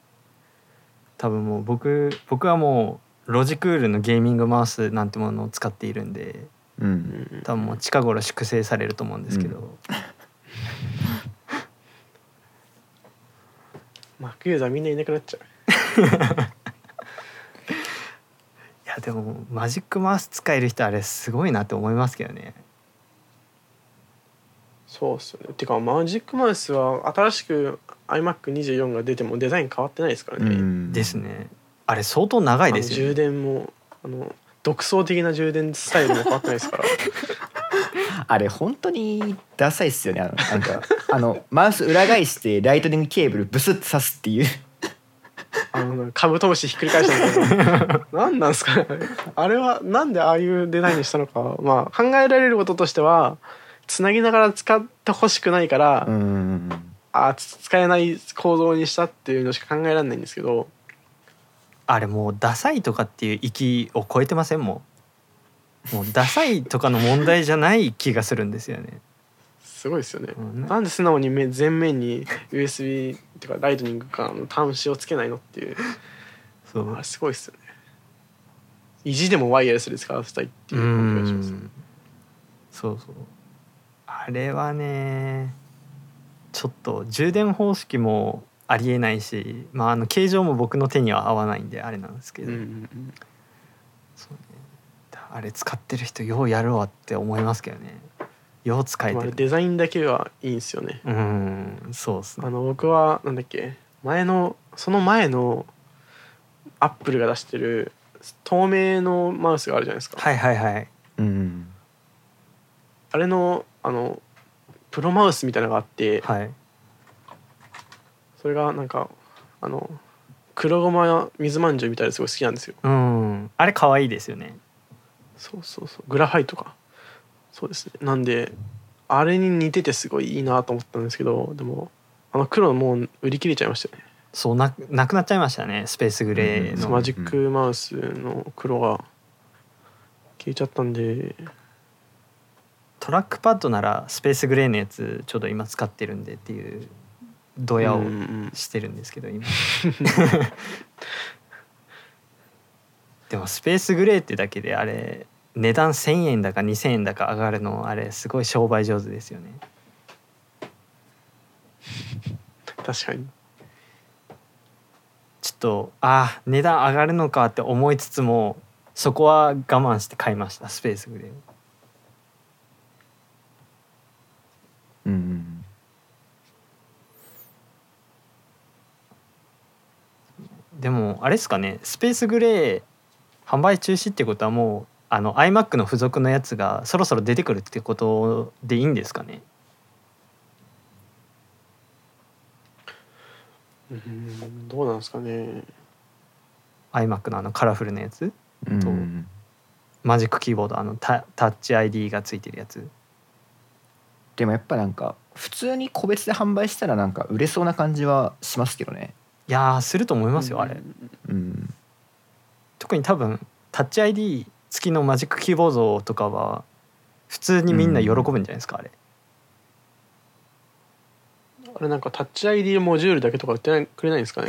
多分もう僕僕はもうロジクールのゲーミングマウスなんてものを使っているんでううん。ん多分もう近頃粛清されると思うんですけど、うマックユーザーみんないなくなっちゃう。いやでもマジックマウス使える人あれすごいなって思いますけどね。そうっすよね。てかマジックマウスは新しく iMac24 が出てもデザイン変わってないですからね、うん。ですね。あれ相当長いですよ、あの充ね、電もあの独創的な充電スタイルも変わってないですから。あれ本当にダサいっすよね。あのなんかあのマウス裏返してライトニングケーブルブスッと刺すっていう。あのカブトムシひっくり返したみたいな何なんですかね。あれはなんでああいうデザインにしたのか。まあ考えられることとしてはつなぎながら使ってほしくないから、うん。あつ使えない構造にしたっていうのしか考えられないんですけどあれもうダサいとかっていう域を超えてません？もう。もうダサいとかの問題じゃない気がするんですよね、すごいですよね、うんなんで素直にめ前面に USB っていうかライトニングかの端子をつけないのっていう。そう。あれすごいですよね。意地でもワイヤレスで使わせたいっていう感じがしますんそうそう。あれはねちょっと充電方式もありえないし、まあ、あの形状も僕の手には合わないんであれなんですけど、うんうんうん。そうね、あれ使ってる人ようやるわって思いますけどね。よう使えてる。デザインだけはいいんですよね。うんそうっすね。あの僕はなんだっけ前のその前のアップルが出してる透明のマウスがあるじゃないですか、はいはいはい。うん。あれのあのプロマウスみたいなのがあって、はいそれがなんかあの黒ごま水まんじゅうみたいですごい好きなんですよ。うん。あれ可愛いですよね。そうそうそう。グラファイトか。そうですね。なんであれに似ててすごいいいなと思ったんですけどでもあの黒もう売り切れちゃいましたよね。そうななくなっちゃいましたね。スペースグレーうん。の、マジックマウスの黒が消えちゃったんで。トラックパッドならスペースグレーのやつちょうど今使ってるんでっていうドヤをうんうんしてるんですけど今。でもスペースグレーってだけであれ値段1,000円だか2,000円だか上がるのあれすごい商売上手ですよね。確かに。ちょっとあー値段上がるのかって思いつつもそこは我慢して買いましたスペースグレーを。うんでもあれですかねスペースグレー販売中止ってことはもうあの iMac の付属のやつがそろそろ出てくるってことでいいんですかね？うんどうなんですかね。iMac のあのカラフルなやつ？うん。とマジックキーボードあのタタッチ ID がついてるやつ？でもやっぱなんか普通に個別で販売したらなんか売れそうな感じはしますけどねいやーすると思いますよあれ。うん特に多分タッチ ID 付きのマジックキーボードとかは普通にみんな喜ぶんじゃないですかあれ。あれなんかタッチ ID モジュールだけとか売ってくれないんですかね。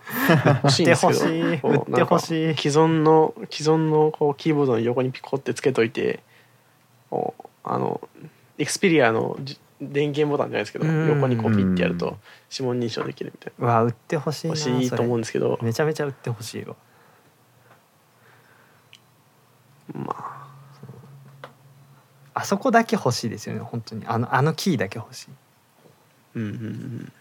欲しいんですけど。売ってほしい。既存の既存のこうキーボードの横にピコってつけといてあの Xperia のじ電源ボタンじゃないですけどうん。横にこうピッてやると指紋認証できるみたいうわ売ってほしいなな欲しいと思うんそですけど。れめちゃめちゃ売ってほしいわ。まあ。あそこだけ欲しいですよね本当に。あのあのキーだけ欲しい。うんうんうん。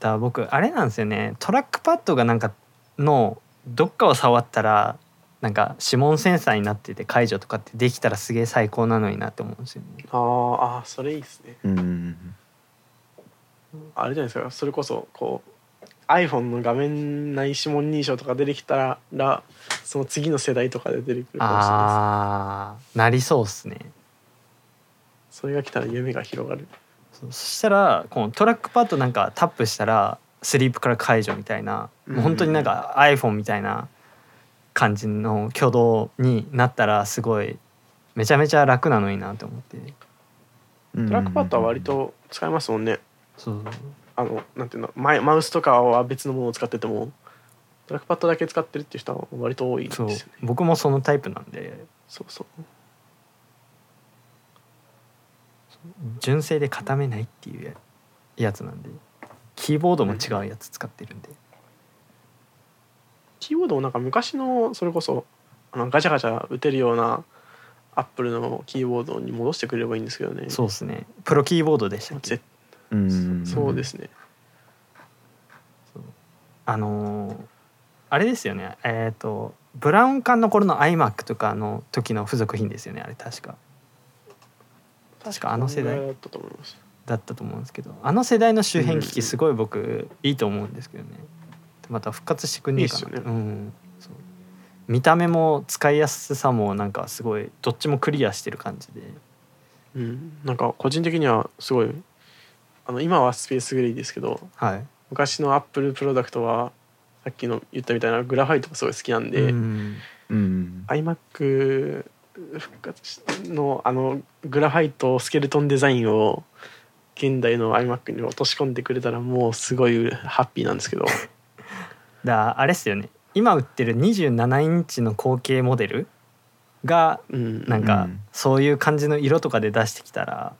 だ僕あれなんですよね。トラックパッドがなんかのどっかを触ったらなんか指紋センサーになってて解除とかってできたらすげえ最高なのになって思うんですよね。あーあーそれいいですね。うんあれじゃないですかそれこそこう iPhone の画面内指紋認証とか出てきたらその次の世代とかで出てくるかもしれないですあーなりそうっすね。それが来たら夢が広がる。そしたらこのトラックパッドなんかタップしたらスリープから解除みたいな、もう本当になんか iPhone みたいな感じの挙動になったらすごいめちゃめちゃ楽なのになと思って。トトラックパッドは割と使えますもんね。そうあのなんていうのマイマウスとかは別のものを使っててもトラックパッドだけ使ってるっていう人は割と多いんですそう。よね僕もそのタイプなんで。そうそう。純正で固めないっていうややつなんで。キーボードも違うやつ使ってるんで、キーボードもなんか昔のそれこそあのガチャガチャ打てるようなアップルのキーボードに戻してくれればいいんですけどね。そうですね。プロキーボードでしたっけ？ぜうん。そうですね。あのーあれですよね。えっ、とブラウン管の頃の iMac とかの時の付属品ですよねあれ確か。確かあの世代だったと思います。だったと思うんですけどあの世代の周辺機器すごい僕いいと思うんですけどねまた復活してくんねえかな。ね。見た目も使いやすさもなんかすごいどっちもクリアしてる感じで。うん。なんか個人的にはすごいあの今はスペースグレイですけどはい。昔のアップルプロダクトはさっきの言ったみたいなグラファイトがすごい好きなんで、うん。うん。iMac 復活のあのグラファイトスケルトンデザインを現代の iMac に落とし込んでくれたらもうすごいハッピーなんですけど だあれっすよね。今売ってる27インチの後継モデルがうん。なんかうん。そういう感じの色とかで出してきたら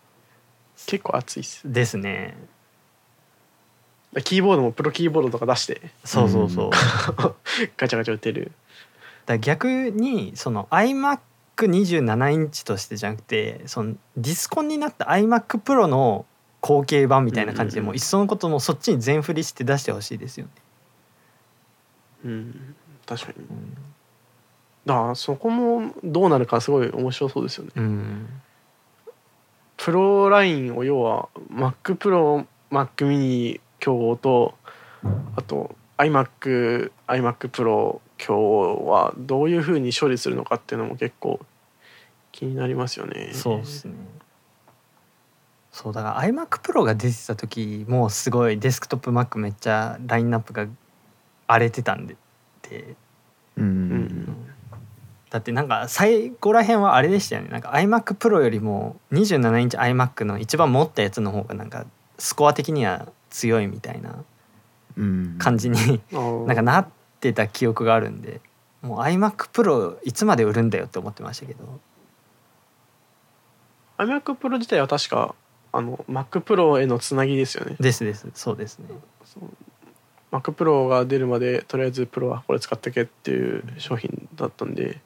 結構熱いっす。ですね。キーボードもプロキーボードとか出して。そうそうそう、ガチャガチャ打てる。ら逆にその iMac27 インチとしてじゃなくてそのディスコンになった iMac Pro の後継版みたいな感じでもういっそのこともそっちに全振りして出してほしいですよね、うん。確かに。うん。だからそこもどうなるかすごい面白そうですよね。うん、プロラインを要は MacPro Mac mini 競合とあと iMac iMac Pro 競合はどういうふうに処理するのかっていうのも結構気になりますよね。そうですね。そうだから iMac Pro が出てた時もうすごいデスクトップ Mac めっちゃラインナップが荒れてたんで。でうん。うん。だってなんか最後らへんはあれでしたよね。なんか iMac Pro よりも27インチ iMac の一番持ったやつの方がなんかスコア的には強いみたいなうん。感じにあー。なんかなってた記憶があるんでもう iMac Pro いつまで売るんだよって思ってましたけど。iMac Pro 自体は確かあの Mac Pro へのつなぎですよね。ですです。そうですね Mac Pro が出るまでとりあえずプロはこれ使ってけっていう商品だったんで。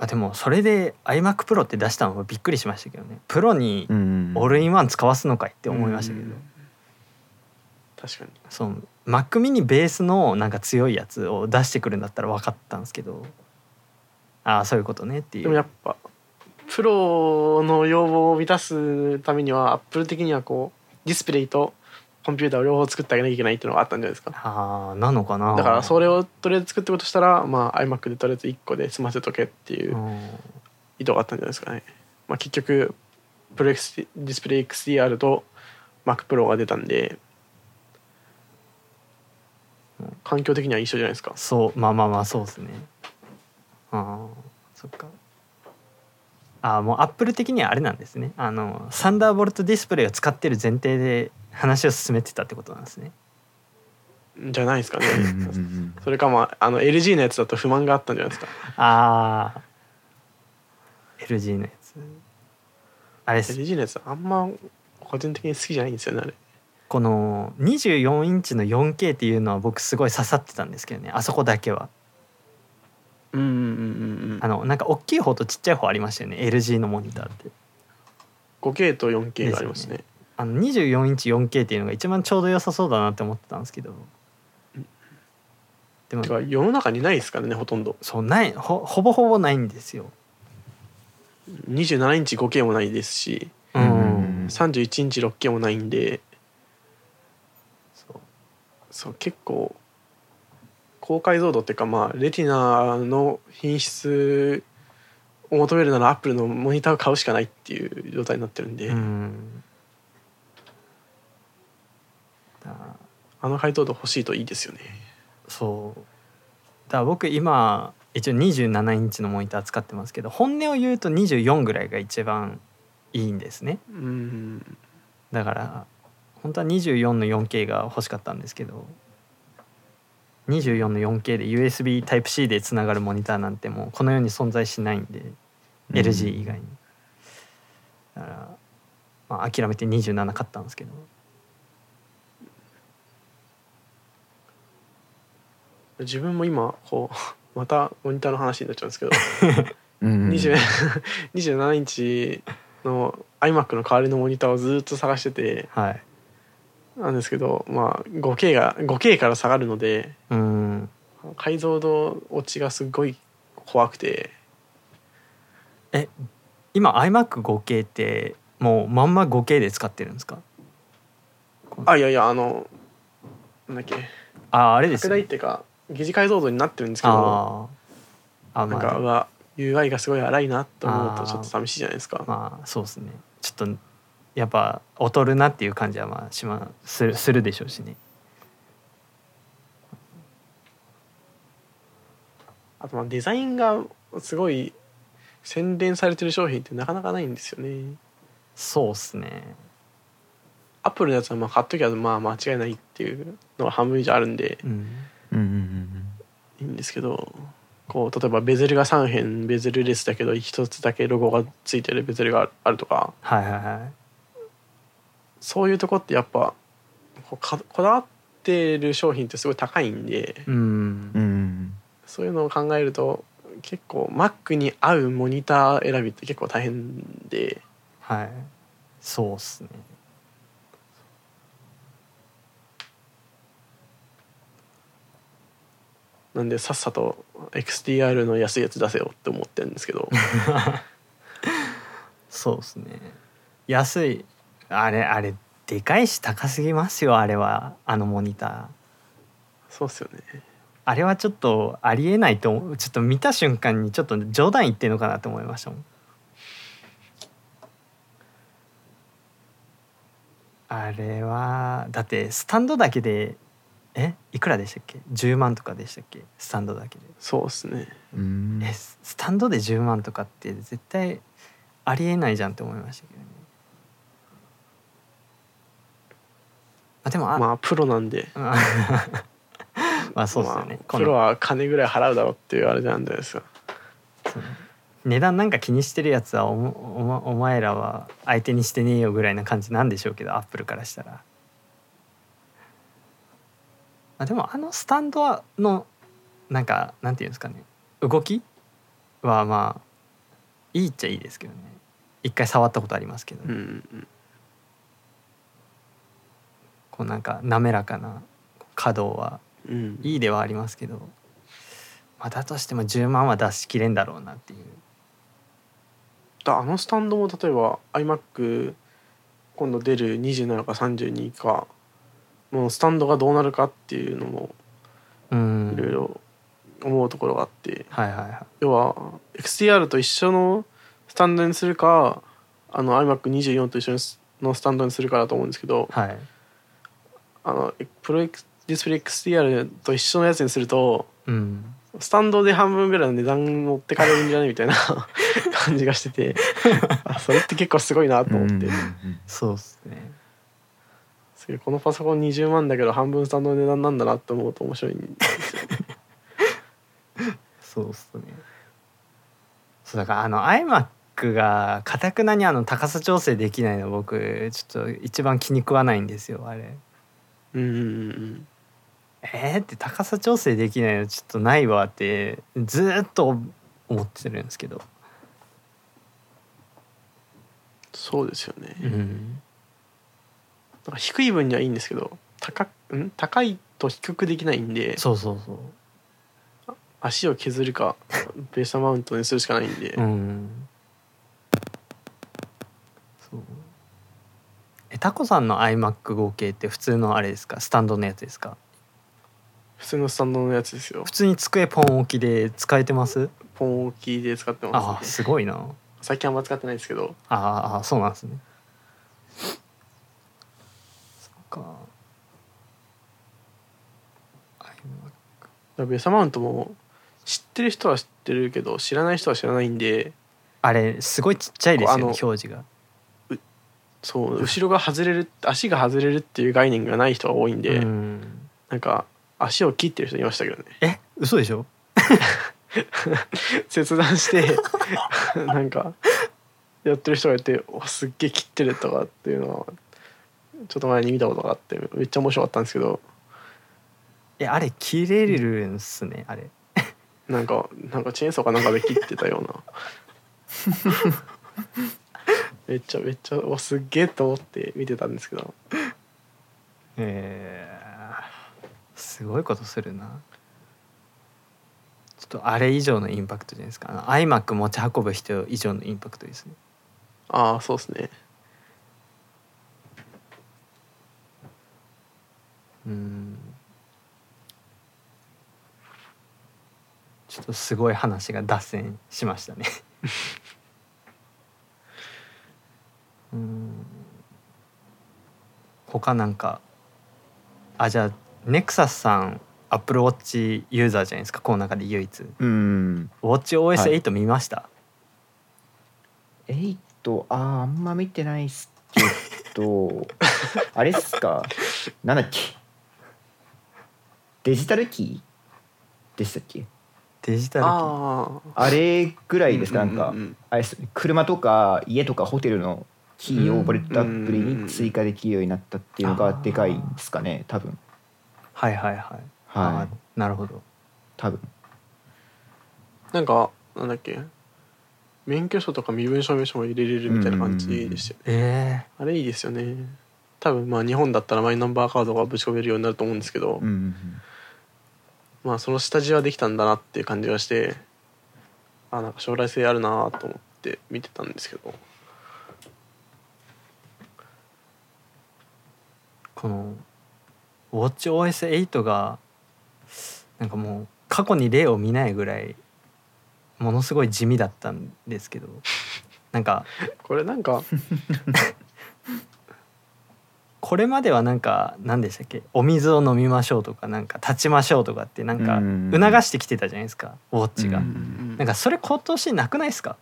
あでもそれで iMac Pro って出したのはびっくりしましたけどね。プロにうんオールインワン使わすのかいって思いましたけど、うん確かに。その Mac mini ベースのなんか強いやつを出してくるんだったら分かったんですけど。ああそういうことねっていう。でもやっぱプロの要望を満たすためにはアップル的にはこうディスプレイとコンピューターを両方作ってあげなきゃいけないっていうのがあったんじゃないですか。ああなのかな。だからそれをとりあえず作っていくとしたら、まあ、iMac でとりあえず1個で済ませとけっていううん。意図があったんじゃないですかね、まあ、結局プロディスプレイ XDR と MacPro が出たんで環境的には一緒じゃないですか。そうまあまあまあそうですね。ああそっか。ああもうアップル的にはあれなんですね。あのサンダーボルトディスプレイを使ってる前提で話を進めてたってことなんですね。じゃないですかね。それかまああの LG のやつだと不満があったんじゃないですか。ああ LG のやつ。あれ LG のやつあんま個人的に好きじゃないんですよねあれ。この24インチの 4K っていうのは僕すごい刺さってたんですけどね。あそこだけは。うんうんうんうんあのなんか大きい方とちっちゃい方ありましたよね。LG のモニターって。5K と 4K がありますねあの24インチ 4K っていうのが一番ちょうど良さそうだなって思ってたんですけど。でも。てか世の中にないですからねほとんど。そうないほほぼほぼないんですよ。27インチ 5K もないですしうん、うん31インチ 6K もないんで。そう。そう結構高解像度っていうかまあレティナの品質を求めるならアップルのモニターを買うしかないっていう状態になってるんで、うんだあの解像度欲しいといいですよね。そう。だから僕今一応27インチのモニター使ってますけど本音を言うと24ぐらいが一番いいんですね。うん。だから本当は24の 4K が欲しかったんですけど24の 4K で USB Type-C でつながるモニターなんてもうこの世に存在しないんで、LG 以外に。だから、まあ、諦めて27買ったんですけど自分も今こう またモニターの話になっちゃうんですけど、うん20 27 インチの iMac の代わりのモニターをずっと探しててはい。なんですけど、まあ、5K が 5K から下がるのでうん解像度落ちがすごい怖くて。今 iMac5K ってもうまんま 5K で使ってるんですか？あいやいやあのなんだっけ。ああれです拡大っていうか疑似解像度になってるんですけどあなんか、うまあ、わ UI がすごい荒いなと思うとちょっと寂しいじゃないですか。まあそうですね。ちょっとやっぱ劣るなっていう感じはまあしまするするでしょうしね。あとまあデザインがすごい洗練されてる商品ってなかなかないんですよね。そうっすね。アップルのやつはまあ買っときゃまあ間違いないっていうのが半分以上あるんでうんうんうんいいんですけどこう例えばベゼルが3辺ベゼルレスだけど一つだけロゴがついてるベゼルがあるとか。はいはいはい。そういうとこってやっぱこうかこだわってる商品ってすごい高いんで。うんうんうん。そういうのを考えると結構 Mac に合うモニター選びって結構大変で。はい。そうっすねなんでさっさと XTR の安いやつ出せよって思ってるんですけど。そうっすね。安いあれあれでかいし高すぎますよあれはあのモニター。そうっすよね。あれはちょっとありえないと思う。ちょっと見た瞬間にちょっと冗談言ってんのかなと思いましたもん。あれはだってスタンドだけでえいくらでしたっけ？10万とかでしたっけ？スタンドだけで。そうっすね。うん。えススタンドで10万とかって絶対ありえないじゃんって思いましたけどね。あでもあ、まあプロなんで。まあそうですよね、まあプロは金ぐらい払うだろうっていうあれなんじゃないですか。値段なんか気にしてるやつはおもおまお前らは相手にしてねえよぐらいな感じなんでしょうけどアップルからしたらあでもあのスタンドはのなんかなんていうんですかね。動きはまあいいっちゃいいですけどね。一回触ったことありますけど、うんうんこうなんか滑らかな可動はうん。いいではありますけど、まあ、だとしても10万は出しきれんだろうなっていう。だあのスタンドも例えば iMac 今度出る27か32かもうスタンドがどうなるかっていうのもうん。いろいろ思うところがあって、はいはいはい。要は XTR と一緒のスタンドにするかあの iMac24 と一緒のスタンドにするかだと思うんですけどはい。あのプロディスプレイ XTR と一緒のやつにするとうん。スタンドで半分ぐらいの値段持ってかれるんじゃないみたいな 感じがしてて あそれって結構すごいなと思って、うん。そうっすねこのパソコン20万だけど半分スタンドの値段なんだなって思うと面白いんですよね。そうっすね。そうだからあの iMac がかたくなにあの高さ調整できないの僕ちょっと一番気に食わないんですよあれ。うんうんうんえー、って高さ調整できないのちょっとないわってずーっと思ってるんですけど。そうですよね、うんなんか低い分にはいいんですけど高くん？高いと低くできないんでそうそうそう。足を削るか ベースマウントにするしかないんで、うん。そう。えタコさんの iMac 合計って普通のあれですか？スタンドのやつですか？普通のスタンドのやつですよ。普通に机ポン置きで使えてます？ポン置きで使ってあます、ね、すごいな。最近あんま使ってないですけど。ああそうなんですねそっか。ベースマウントも知ってる人は知ってるけど知らない人は知らないんで。あれすごいちっちゃいですよね表示が。そう後ろが外れる足が外れるっていう概念がない人が多いんで、うん。なんか足を切ってる人いましたけどね。え嘘でしょ？切断して なんかやってる人がいておすっげえ切ってるとかっていうのはちょっと前に見たことがあってめっちゃ面白かったんですけど。えあれ切れるんすねあれ。なんかなんかチェーンソーかなんかで切ってたような。めっちゃめっちゃおすっげえと思って見てたんですけど。えーすごいことするな。ちょっとあれ以上のインパクトじゃないですか。あの iMac 持ち運ぶ人以上のインパクトですね。ああそうですねうん。ちょっとすごい話が脱線しましたね。うん。他なんかあじゃあネクサスさんアップルウォッチユーザーじゃないですかこの中で唯一。ウうんォッチ OS8 見ました、8あーあんま見てないっすけど。あれっすか？なんだっけ？デジタルキーでしたっけ？デジタルキー。あああれぐらいですか？なんかうんうんうん。あれっす車とか家とかホテルのキーをウォレットアプリに追加できるようになったっていうのがでかいんですかね？多分。はいはいはい。はい。なるほど。多分。なんかなんだっけ？免許証とか身分証明書も入れれるみたいな感じでしたよね。えあれいいですよね多分まあ日本だったらマイナンバーカードがぶち込めるようになると思うんですけど、うんうんまあその下地はできたんだなっていう感じがしてあなんか将来性あるなと思って見てたんですけど。この WatchOS8 がなんかもう過去に例を見ないぐらいものすごい地味だったんですけど。なんか これなんか これまではなんか何でしたっけ？お水を飲みましょうとかなんか立ちましょうとかってなんかうん。促してきてたじゃないですか？ウォッチが、うん。なんかそれ今年なくないですか？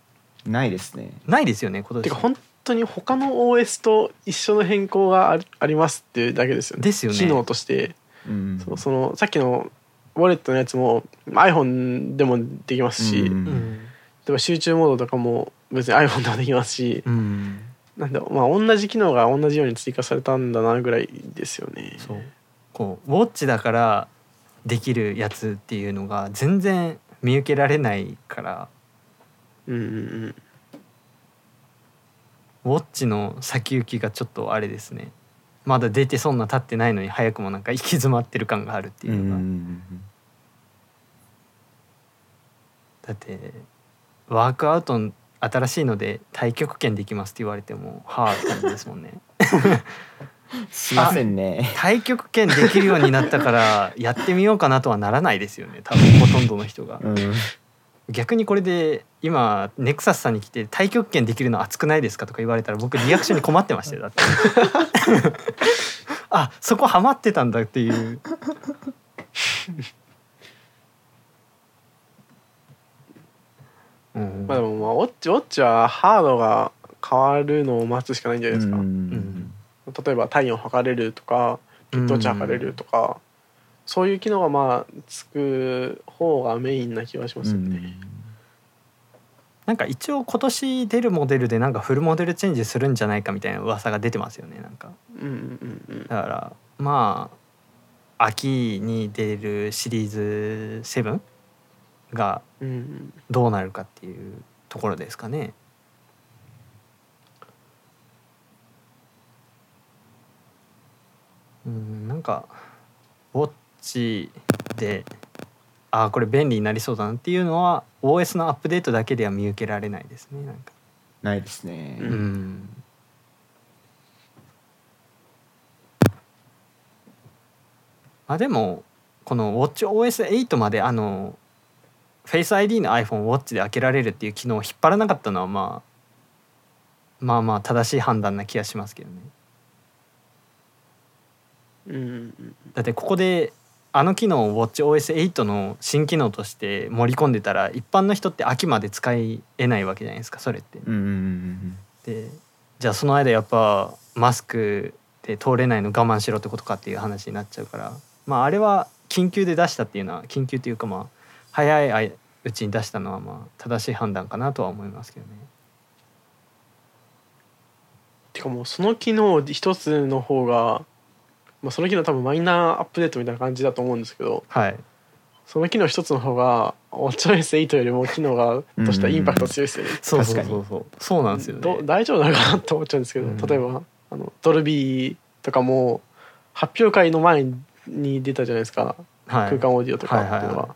ないですね。ないですよね今年。てか本当に他の OS と一緒の変更がありありますっていうだけですよね。ですよね。機能として。うん。そうそのさっきのウォレットのやつも iPhone でもできますし、例えば集中モードとかも別に iPhone でもできますし、うん、なんだまあ同じ機能が同じように追加されたんだなぐらいですよね。そう。こうウォッチだからできるやつっていうのが全然見受けられないから。うんうんうん。ウォッチの先行きがちょっとあれですね。まだ出てそんな経ってないのに早くもなんか行き詰まってる感があるっていうのが、ん。だってワークアウト新しいので太極拳できますって言われてもはあって感じですもんね。しませんね。太極拳できるようになったからやってみようかなとはならないですよね。多分ほとんどの人が。うん。逆にこれで今ネクサスさんに来て太極拳できるの熱くないですかとか言われたら僕リアクションに困ってましたよだって。あそこハマってたんだっていううんまあでもまあウォッチウォッチはハードが変わるのを待つしかないんじゃないですか、ん例えば体温測れるとか血糖値測れるとか、そういう機能がまあつく方がメインな気はしますよね、なんか一応今年出るモデルでなんかフルモデルチェンジするんじゃないかみたいな噂が出てますよねなんか。うん、うんうんうん。だからまあ秋に出るシリーズ7がどうなるかっていうところですかね。うんなんかウォッチでああこれ便利になりそうだなっていうのは OS のアップデートだけでは見受けられないですねなんか。ないですね、うんうんあでもこの WatchOS8 まであの Face ID の iPhone を Watch で開けられるっていう機能を引っ張らなかったのはまあまあまあ正しい判断な気がしますけどね。うんうんだってここであの機能を WatchOS8 の新機能として盛り込んでたら一般の人って秋まで使えないわけじゃないですかそれって。うんうんうんでじゃあその間やっぱマスクで通れないの我慢しろってことかっていう話になっちゃうからまああれは緊急で出したっていうのは緊急というかまあ早いうちに出したのはまあ正しい判断かなとは思いますけどね。てかもうその機能一つの方が、まあ、その機能多分マイナーアップデートみたいな感じだと思うんですけどはいその機能一つの方が WatchOS8 よりも機能がとしたインパクト強いですよね。そうそうそうそうそうなんですよどね。大丈夫なのかなと思っちゃうんですけど、うん例えばあのドルビーとかも発表会の前に出たじゃないですか、はい、空間オーディオとかっていうのは。でもい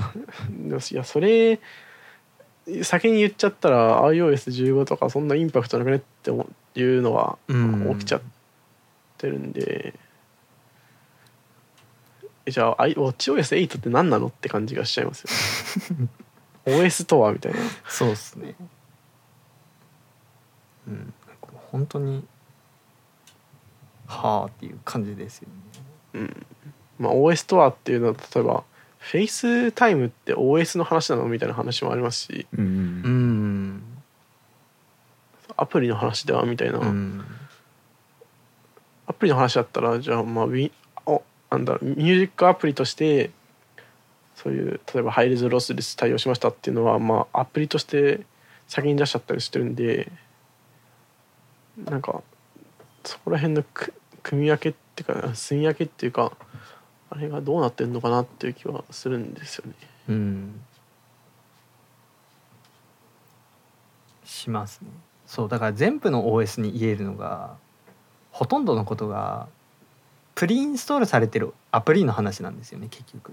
やそれ先に言っちゃったら iOS15 とかそんなインパクトなくね？っていうのはうん。起きちゃってるんで、えじゃあ i- WatchOS8 って何なの？って感じがしちゃいますよ。ね OS とは？みたいな。そうですね。うん、本当にはあっていう感じですよね。まあ OS とはっていうのは例えば FaceTime って OS の話なのみたいな話もありますしうんうん、アプリの話ではみたいな、うん、アプリの話だったらじゃあまあウィおなんだろうミュージックアプリとしてそういう例えばハイレゾロスレス対応しましたっていうのはまあアプリとして先に出しちゃったりしてるんでなんかそこら辺のく組み分けっていうか住み分けっていうかあれがどうなってんのかなっていう気はするんですよね。うん、しますね。そうだから全部の OS に言えるのがほとんどのことがプリインストールされてるアプリの話なんですよね結局。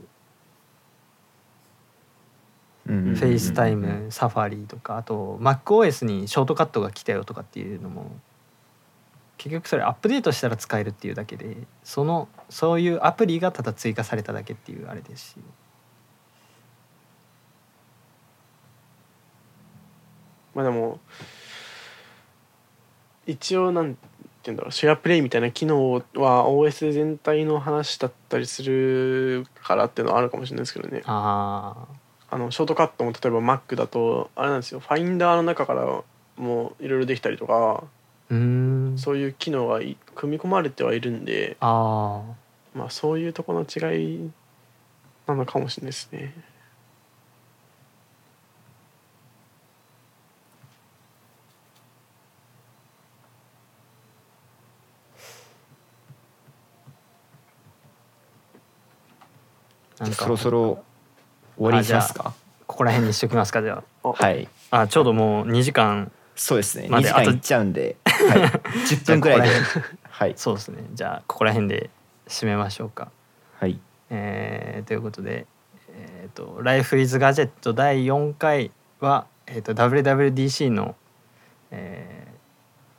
うん FaceTi me、Safari とかあと MacOS にショートカットが来たよとかっていうのも結局それアップデートしたら使えるっていうだけでそのそういうアプリがただ追加されただけっていうあれですし。まあでも一応なんて言うんだろう SharePlay みたいな機能は OS 全体の話だったりするからっていうのはあるかもしれないですけどね。ああのショートカットも例えば Mac だとあれなんですよ。ファインダーの中からもういろいろできたりとかーうーん。そういう機能がい組み込まれてはいるんであまあそういうところの違いなのかもしれないですね。ーなんか。そろそろ終わりにしますか？ここら辺にしときますかじゃはい。ああちょうどもう2時間そうですね。2まであと時間いっちゃうんで、はい、10分くらいで。じゃあこはい。そうですね。じゃあここら辺で締めましょうか。はい。えーということで「えー、と Life is Gadget」第4回は、えー、と WWDC の、えー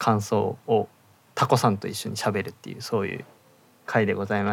感想をタコさんと一緒にしゃべるっていうそういう回でございま。